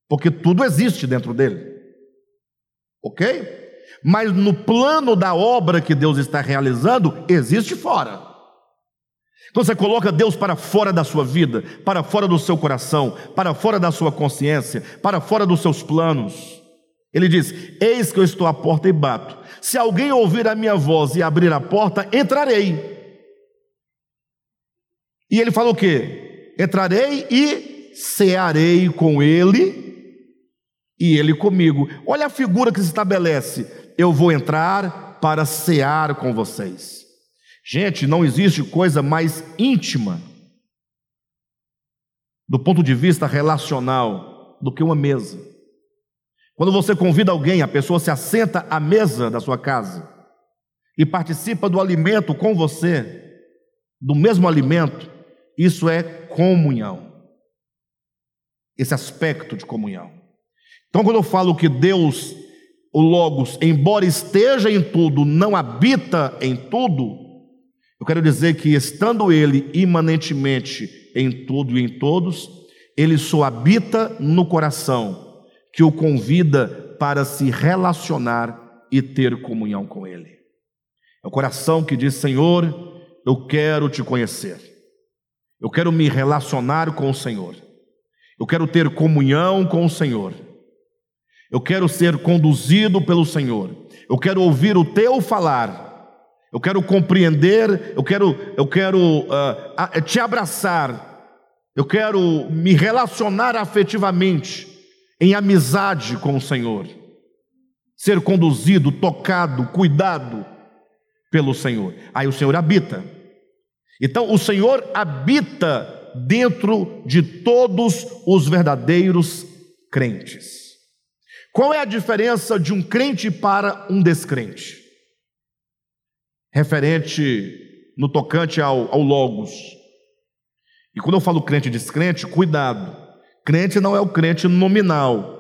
porque tudo existe dentro dele. Ok? Mas no plano da obra que Deus está realizando, existe fora. Então você coloca Deus para fora da sua vida, para fora do seu coração, para fora da sua consciência, para fora dos seus planos. Ele diz: Eis que eu estou à porta e bato. Se alguém ouvir a minha voz e abrir a porta, entrarei. E ele falou o quê? Entrarei e cearei com ele e ele comigo. Olha a figura que se estabelece. Eu vou entrar para cear com vocês. Gente, não existe coisa mais íntima do ponto de vista relacional do que uma mesa. Quando você convida alguém, a pessoa se assenta à mesa da sua casa e participa do alimento com você, do mesmo alimento, isso é comunhão. Esse aspecto de comunhão. Então, quando eu falo que Deus, o Logos, embora esteja em tudo, não habita em tudo, eu quero dizer que, estando Ele imanentemente em tudo e em todos, Ele só habita no coração, que o convida para se relacionar e ter comunhão com Ele. É o coração que diz: Senhor, eu quero te conhecer, eu quero me relacionar com o Senhor, eu quero ter comunhão com o Senhor, eu quero ser conduzido pelo Senhor, eu quero ouvir o teu falar eu quero compreender, eu quero, eu quero uh, te abraçar, eu quero me relacionar afetivamente, em amizade com o Senhor, ser conduzido, tocado, cuidado pelo Senhor. Aí o Senhor habita. Então o Senhor habita dentro de todos os verdadeiros crentes. Qual é a diferença de um crente para um descrente? referente no tocante ao, ao Logos. E quando eu falo crente e descrente, cuidado. Crente não é o crente nominal.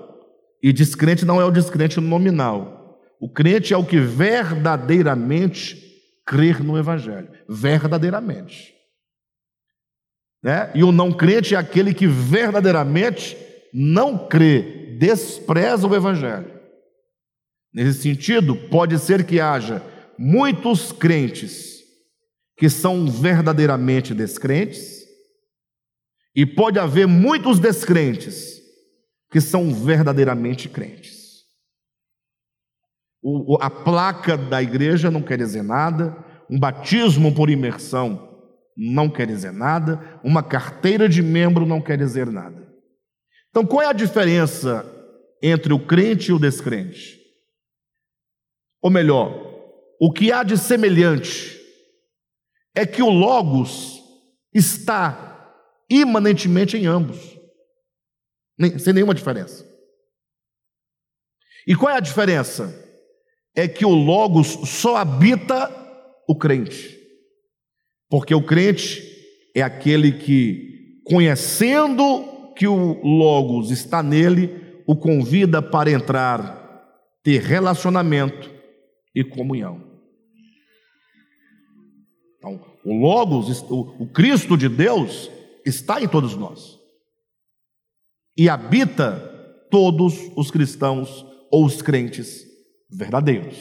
E descrente não é o descrente nominal. O crente é o que verdadeiramente crer no Evangelho. Verdadeiramente. Né? E o não crente é aquele que verdadeiramente não crê, despreza o Evangelho. Nesse sentido, pode ser que haja muitos crentes que são verdadeiramente descrentes, e pode haver muitos descrentes que são verdadeiramente crentes. O, a placa da igreja não quer dizer nada, um batismo por imersão não quer dizer nada, uma carteira de membro não quer dizer nada. Então, qual é a diferença entre o crente e o descrente? Ou melhor, o que há de semelhante é que o Logos está imanentemente em ambos, sem nenhuma diferença. E qual é a diferença? É que o Logos só habita o crente, porque o crente é aquele que, conhecendo que o Logos está nele, o convida para entrar, ter relacionamento e comunhão. Então, o Logos, o Cristo de Deus, está em todos nós e habita todos os cristãos ou os crentes verdadeiros.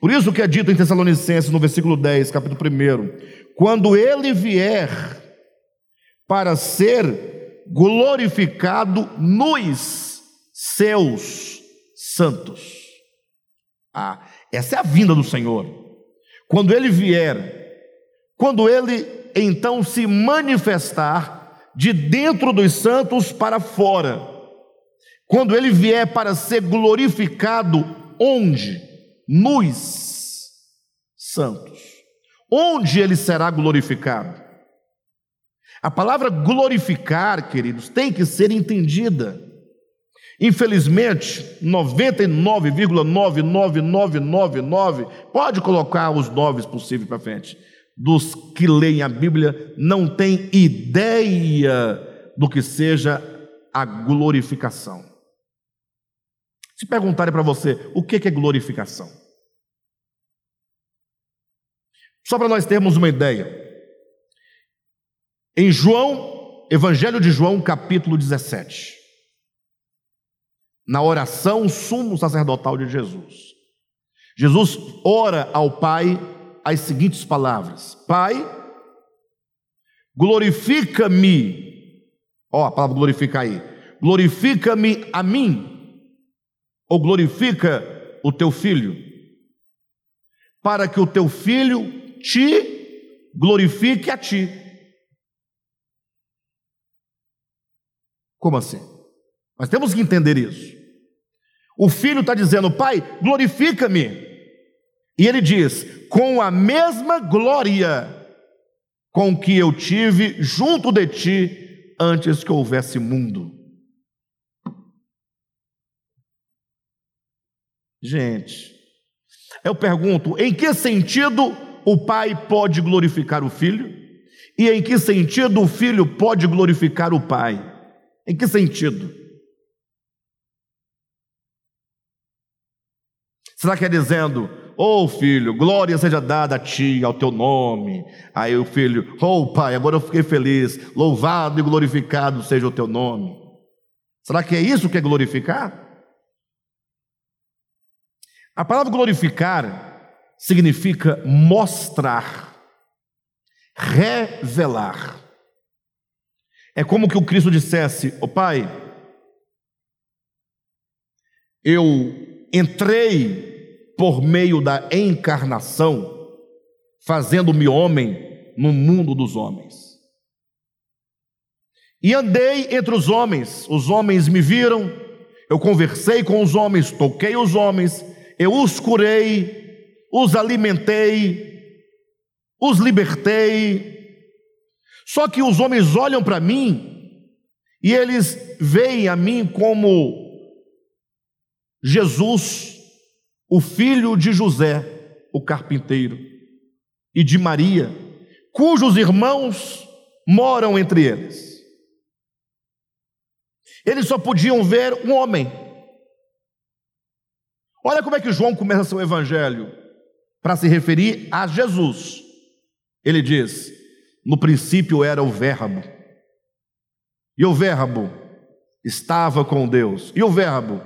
Por isso que é dito em Tessalonicenses, no versículo 10, capítulo 1, quando ele vier para ser glorificado nos seus santos. Ah, essa é a vinda do Senhor. Quando ele vier, quando ele então se manifestar de dentro dos santos para fora, quando ele vier para ser glorificado, onde? Nos santos. Onde ele será glorificado? A palavra glorificar, queridos, tem que ser entendida. Infelizmente, 99,99999, pode colocar os noves possíveis para frente, dos que leem a Bíblia não tem ideia do que seja a glorificação. Se perguntarem para você o que é glorificação, só para nós termos uma ideia, em João, Evangelho de João, capítulo 17, na oração sumo sacerdotal de Jesus. Jesus ora ao Pai as seguintes palavras: Pai, glorifica-me, ó, a palavra glorifica aí, glorifica-me a mim, ou glorifica o teu filho, para que o teu filho te glorifique a ti. Como assim? Nós temos que entender isso. O filho está dizendo, pai, glorifica-me. E ele diz, com a mesma glória com que eu tive junto de ti antes que houvesse mundo. Gente, eu pergunto, em que sentido o pai pode glorificar o filho? E em que sentido o filho pode glorificar o pai? Em que sentido? Será que é dizendo, oh, filho, glória seja dada a ti, ao teu nome? Aí o filho, oh pai, agora eu fiquei feliz, louvado e glorificado seja o teu nome. Será que é isso que é glorificar? A palavra glorificar significa mostrar, revelar. É como que o Cristo dissesse: Ô oh, Pai, eu entrei por meio da encarnação, fazendo-me homem no mundo dos homens. E andei entre os homens, os homens me viram, eu conversei com os homens, toquei os homens, eu os curei, os alimentei, os libertei. Só que os homens olham para mim e eles veem a mim como Jesus o filho de José, o carpinteiro, e de Maria, cujos irmãos moram entre eles. Eles só podiam ver um homem. Olha como é que João começa seu evangelho para se referir a Jesus. Ele diz: No princípio era o Verbo, e o Verbo estava com Deus, e o Verbo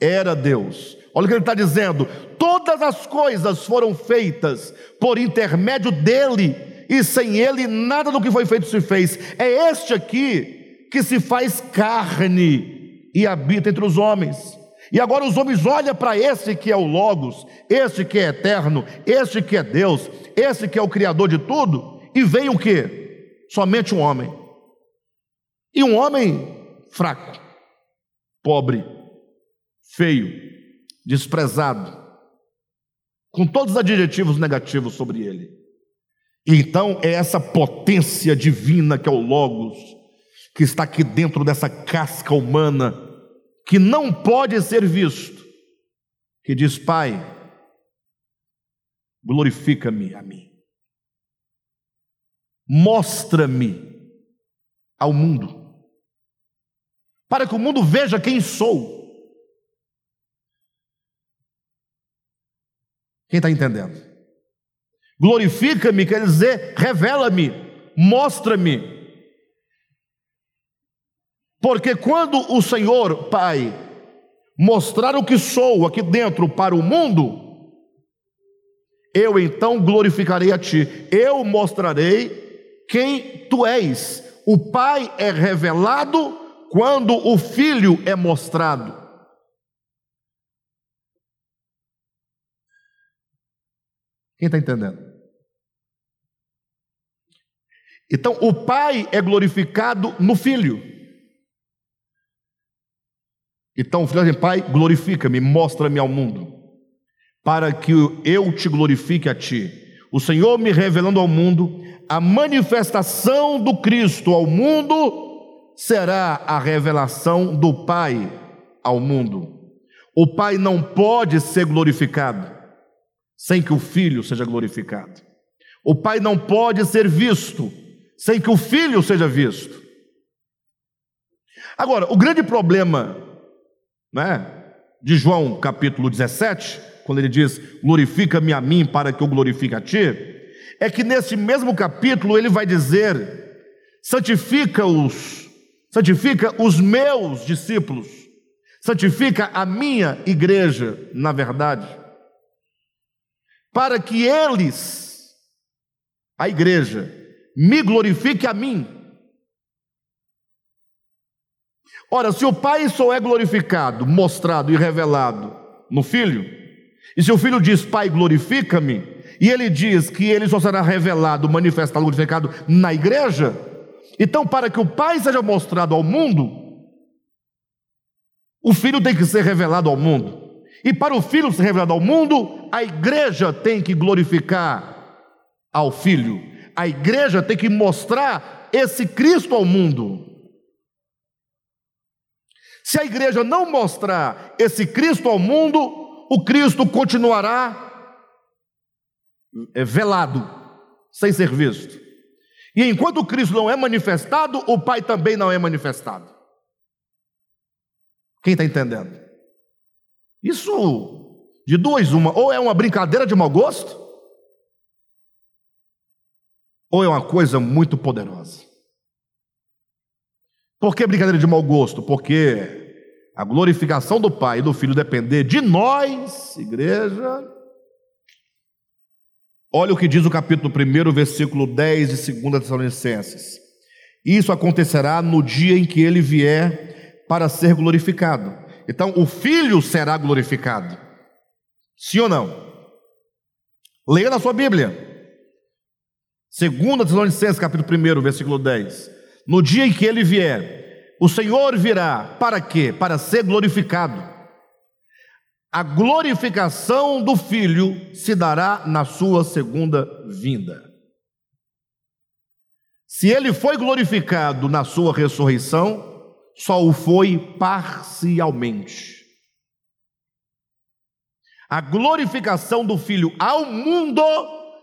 era Deus. Olha o que ele está dizendo: todas as coisas foram feitas por intermédio dele, e sem ele nada do que foi feito se fez. É este aqui que se faz carne e habita entre os homens. E agora os homens olham para esse que é o Logos, esse que é eterno, esse que é Deus, esse que é o Criador de tudo, e vem o que? Somente um homem. E um homem fraco, pobre, feio, desprezado, com todos os adjetivos negativos sobre ele. E então é essa potência divina que é o Logos, que está aqui dentro dessa casca humana que não pode ser visto, que diz: Pai, glorifica-me a mim, mostra-me ao mundo, para que o mundo veja quem sou. Quem está entendendo? Glorifica-me quer dizer, revela-me, mostra-me porque quando o Senhor, Pai, mostrar o que sou aqui dentro para o mundo, eu então glorificarei a Ti, eu mostrarei quem Tu és. O Pai é revelado quando o Filho é mostrado. Quem está entendendo? Então, o Pai é glorificado no Filho. Então o filho diz, Pai, glorifica-me, mostra-me ao mundo, para que eu te glorifique a ti. O Senhor me revelando ao mundo, a manifestação do Cristo ao mundo será a revelação do Pai ao mundo. O Pai não pode ser glorificado sem que o Filho seja glorificado. O Pai não pode ser visto sem que o Filho seja visto. Agora, o grande problema né, de João capítulo 17, quando ele diz: Glorifica-me a mim para que eu glorifique a ti, é que nesse mesmo capítulo ele vai dizer: Santifica-os, santifica os meus discípulos, santifica a minha igreja, na verdade, para que eles, a igreja, me glorifique a mim. Ora, se o Pai só é glorificado, mostrado e revelado no Filho, e se o Filho diz, Pai, glorifica-me, e ele diz que ele só será revelado, manifestado, glorificado na igreja, então, para que o Pai seja mostrado ao mundo, o Filho tem que ser revelado ao mundo. E para o Filho ser revelado ao mundo, a igreja tem que glorificar ao Filho. A igreja tem que mostrar esse Cristo ao mundo. Se a igreja não mostrar esse Cristo ao mundo, o Cristo continuará velado, sem ser visto. E enquanto Cristo não é manifestado, o Pai também não é manifestado. Quem está entendendo? Isso, de duas, uma, ou é uma brincadeira de mau gosto, ou é uma coisa muito poderosa. Por que brincadeira de mau gosto? Porque a glorificação do Pai e do Filho depender de nós, igreja. Olha o que diz o capítulo 1, versículo 10 de 2 Tessalonicenses. Isso acontecerá no dia em que ele vier para ser glorificado. Então, o Filho será glorificado. Sim ou não? Leia na sua Bíblia. 2 Tessalonicenses, capítulo 1, versículo 10. No dia em que ele vier, o Senhor virá para quê? Para ser glorificado. A glorificação do Filho se dará na sua segunda vinda. Se ele foi glorificado na sua ressurreição, só o foi parcialmente. A glorificação do Filho ao mundo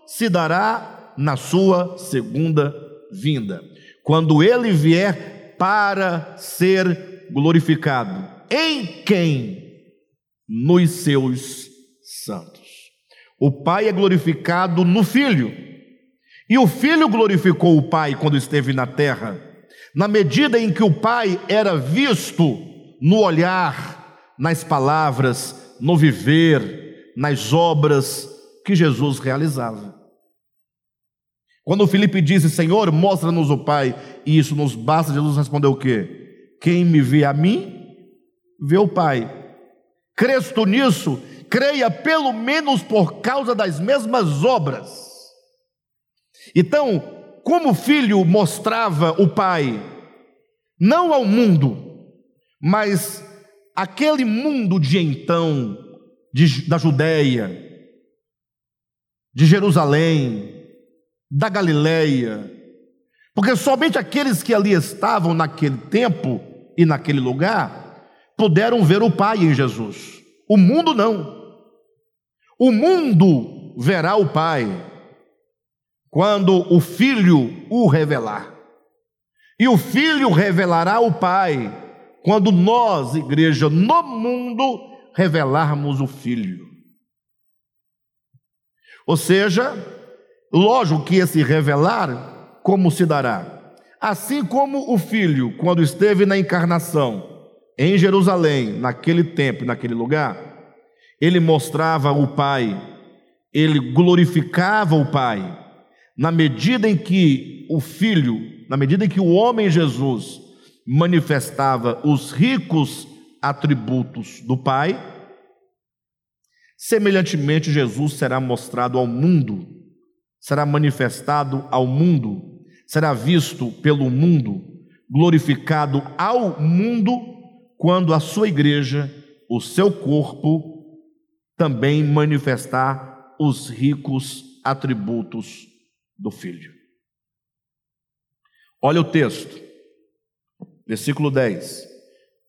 se dará na sua segunda vinda. Quando ele vier para ser glorificado. Em quem? Nos seus santos. O Pai é glorificado no Filho. E o Filho glorificou o Pai quando esteve na terra, na medida em que o Pai era visto no olhar, nas palavras, no viver, nas obras que Jesus realizava. Quando Felipe disse, Senhor, mostra-nos o Pai, e isso nos basta, Jesus respondeu o quê? Quem me vê a mim, vê o Pai. Crês tu nisso? Creia pelo menos por causa das mesmas obras. Então, como o filho mostrava o Pai, não ao mundo, mas aquele mundo de então, de, da Judéia, de Jerusalém, da Galileia, porque somente aqueles que ali estavam naquele tempo e naquele lugar puderam ver o Pai em Jesus. O mundo não. O mundo verá o Pai quando o Filho o revelar. E o Filho revelará o Pai quando nós, igreja, no mundo, revelarmos o Filho. Ou seja, lógico que esse revelar, como se dará? Assim como o Filho, quando esteve na encarnação em Jerusalém, naquele tempo, naquele lugar, ele mostrava o Pai, ele glorificava o Pai, na medida em que o Filho, na medida em que o homem Jesus manifestava os ricos atributos do Pai, semelhantemente Jesus será mostrado ao mundo, será manifestado ao mundo, será visto pelo mundo, glorificado ao mundo, quando a sua igreja, o seu corpo, também manifestar os ricos atributos do Filho. Olha o texto. Versículo 10: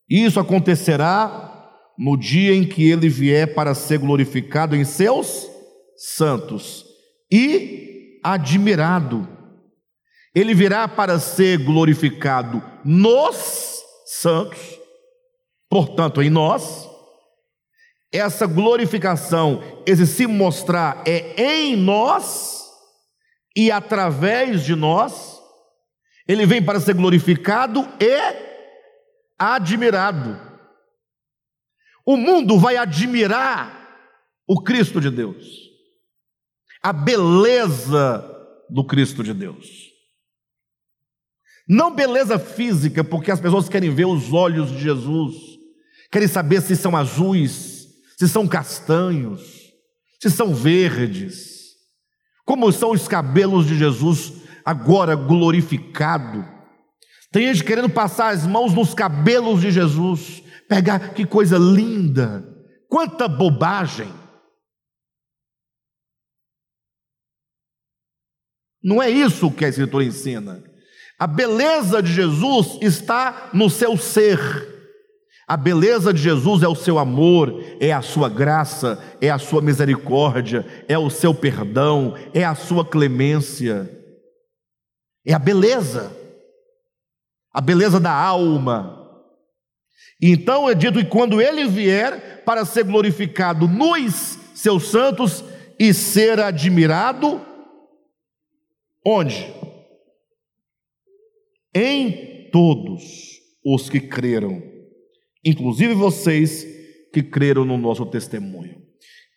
Isso acontecerá no dia em que ele vier para ser glorificado em seus santos e admirado. Ele virá para ser glorificado nos santos, portanto, em nós. Essa glorificação, esse se mostrar, é em nós e através de nós. Ele vem para ser glorificado e admirado. O mundo vai admirar o Cristo de Deus, a beleza do Cristo de Deus. Não beleza física, porque as pessoas querem ver os olhos de Jesus, querem saber se são azuis, se são castanhos, se são verdes, como são os cabelos de Jesus agora glorificado. Tem gente querendo passar as mãos nos cabelos de Jesus, pegar que coisa linda, quanta bobagem. Não é isso que a Escritura ensina. A beleza de Jesus está no seu ser. A beleza de Jesus é o seu amor, é a sua graça, é a sua misericórdia, é o seu perdão, é a sua clemência é a beleza, a beleza da alma. Então é dito que quando ele vier para ser glorificado nos seus santos e ser admirado, onde? Em todos os que creram, inclusive vocês que creram no nosso testemunho.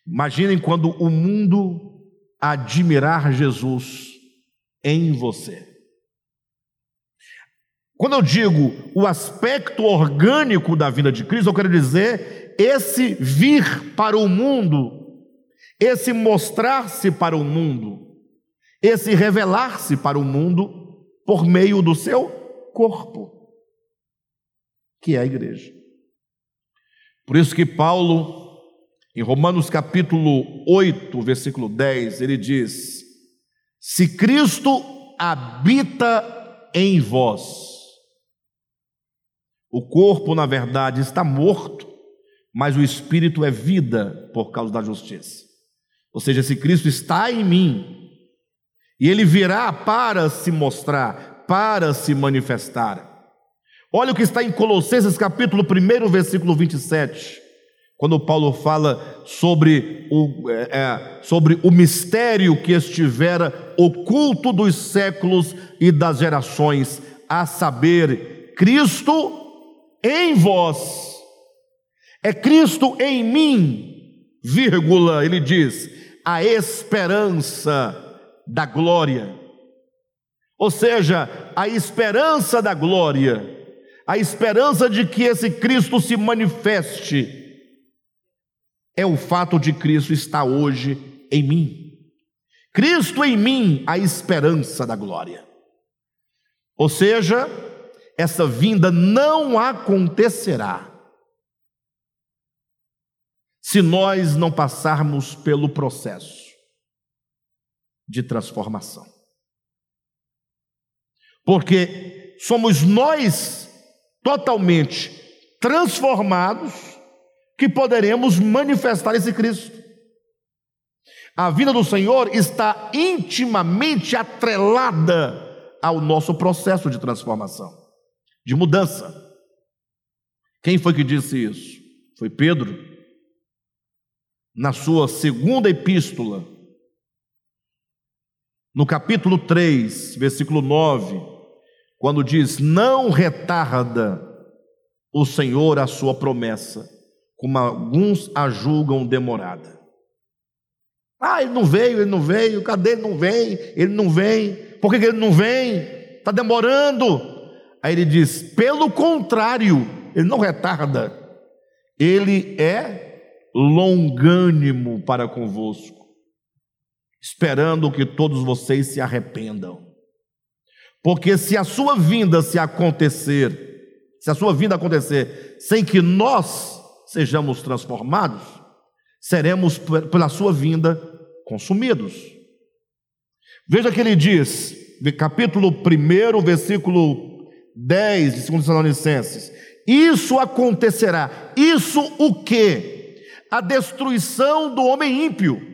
Imaginem quando o mundo admirar Jesus em você. Quando eu digo o aspecto orgânico da vida de Cristo, eu quero dizer esse vir para o mundo, esse mostrar-se para o mundo, esse revelar-se para o mundo por meio do seu corpo, que é a igreja. Por isso que Paulo, em Romanos capítulo 8, versículo 10, ele diz: Se Cristo habita em vós, o corpo, na verdade, está morto, mas o espírito é vida por causa da justiça. Ou seja, se Cristo está em mim, e ele virá para se mostrar, para se manifestar. Olha o que está em Colossenses capítulo 1, versículo 27, quando Paulo fala sobre o, é, é, sobre o mistério que estivera oculto dos séculos e das gerações, a saber, Cristo em vós. É Cristo em mim, vírgula, ele diz, a esperança da glória. Ou seja, a esperança da glória, a esperança de que esse Cristo se manifeste, é o fato de Cristo estar hoje em mim. Cristo em mim, a esperança da glória. Ou seja, essa vinda não acontecerá se nós não passarmos pelo processo de transformação. Porque somos nós totalmente transformados que poderemos manifestar esse Cristo. A vida do Senhor está intimamente atrelada ao nosso processo de transformação, de mudança. Quem foi que disse isso? Foi Pedro na sua segunda epístola, no capítulo 3, versículo 9, quando diz: Não retarda o Senhor a sua promessa, como alguns a julgam demorada. Ah, ele não veio, ele não veio, cadê ele não vem? Ele não vem, por que ele não vem? Está demorando. Aí ele diz: pelo contrário, ele não retarda, ele é longânimo para convosco, esperando que todos vocês se arrependam. Porque se a sua vinda se acontecer, se a sua vinda acontecer sem que nós sejamos transformados, seremos pela sua vinda consumidos. Veja que ele diz, capítulo 1, versículo 10 de 2 Tessalonicenses: Isso acontecerá. Isso o que? a destruição do homem ímpio.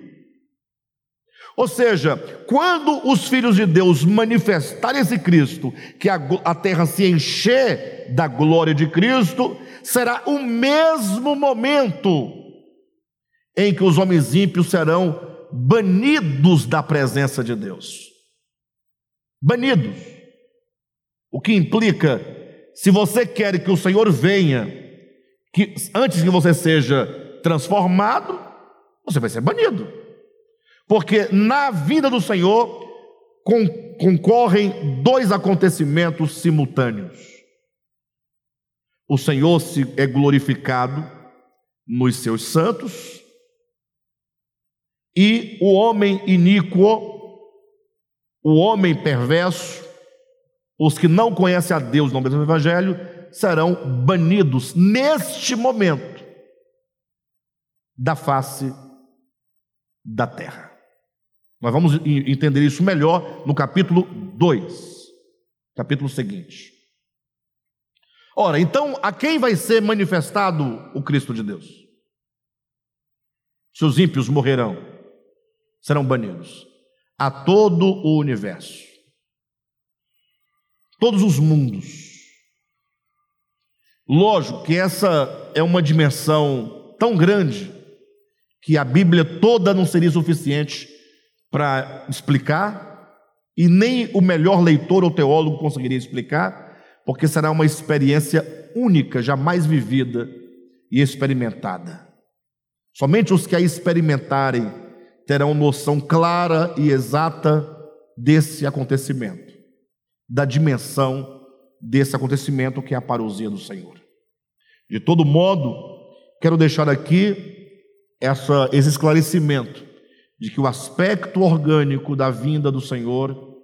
Ou seja, quando os filhos de Deus manifestarem esse Cristo, que a, a terra se encher da glória de Cristo, será o mesmo momento em que os homens ímpios serão banidos da presença de Deus. Banidos. O que implica, se você quer que o Senhor venha, que antes que você seja transformado, você vai ser banido. Porque na vida do Senhor concorrem dois acontecimentos simultâneos. O Senhor se é glorificado nos seus santos e o homem iníquo, o homem perverso, os que não conhecem a Deus no mesmo evangelho, serão banidos neste momento da face da terra. Nós vamos entender isso melhor no capítulo 2, capítulo seguinte. Ora, então, a quem vai ser manifestado o Cristo de Deus? Seus ímpios morrerão, serão banidos a todo o universo, todos os mundos. Lógico que essa é uma dimensão tão grande que a Bíblia toda não seria suficiente para explicar, e nem o melhor leitor ou teólogo conseguiria explicar, porque será uma experiência única, jamais vivida e experimentada. Somente os que a experimentarem terão noção clara e exata desse acontecimento, da dimensão desse acontecimento que é a parousia do Senhor. De todo modo, quero deixar aqui essa, esse esclarecimento de que o aspecto orgânico da vinda do Senhor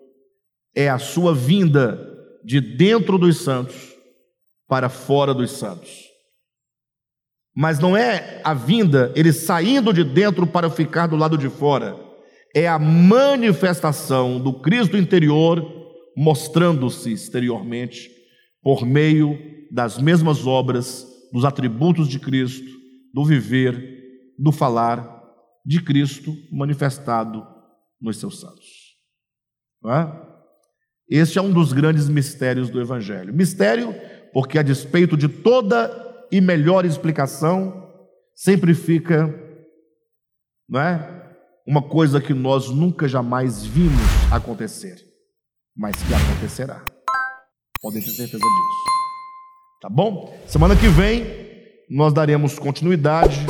é a sua vinda de dentro dos santos para fora dos santos. Mas não é a vinda, ele saindo de dentro para ficar do lado de fora. É a manifestação do Cristo interior mostrando-se exteriormente por meio das mesmas obras, dos atributos de Cristo, do viver do falar de Cristo manifestado nos seus santos. É? Este é um dos grandes mistérios do Evangelho. Mistério, porque a despeito de toda e melhor explicação, sempre fica, não é? Uma coisa que nós nunca jamais vimos acontecer, mas que acontecerá. Podem ter certeza disso. Tá bom? Semana que vem nós daremos continuidade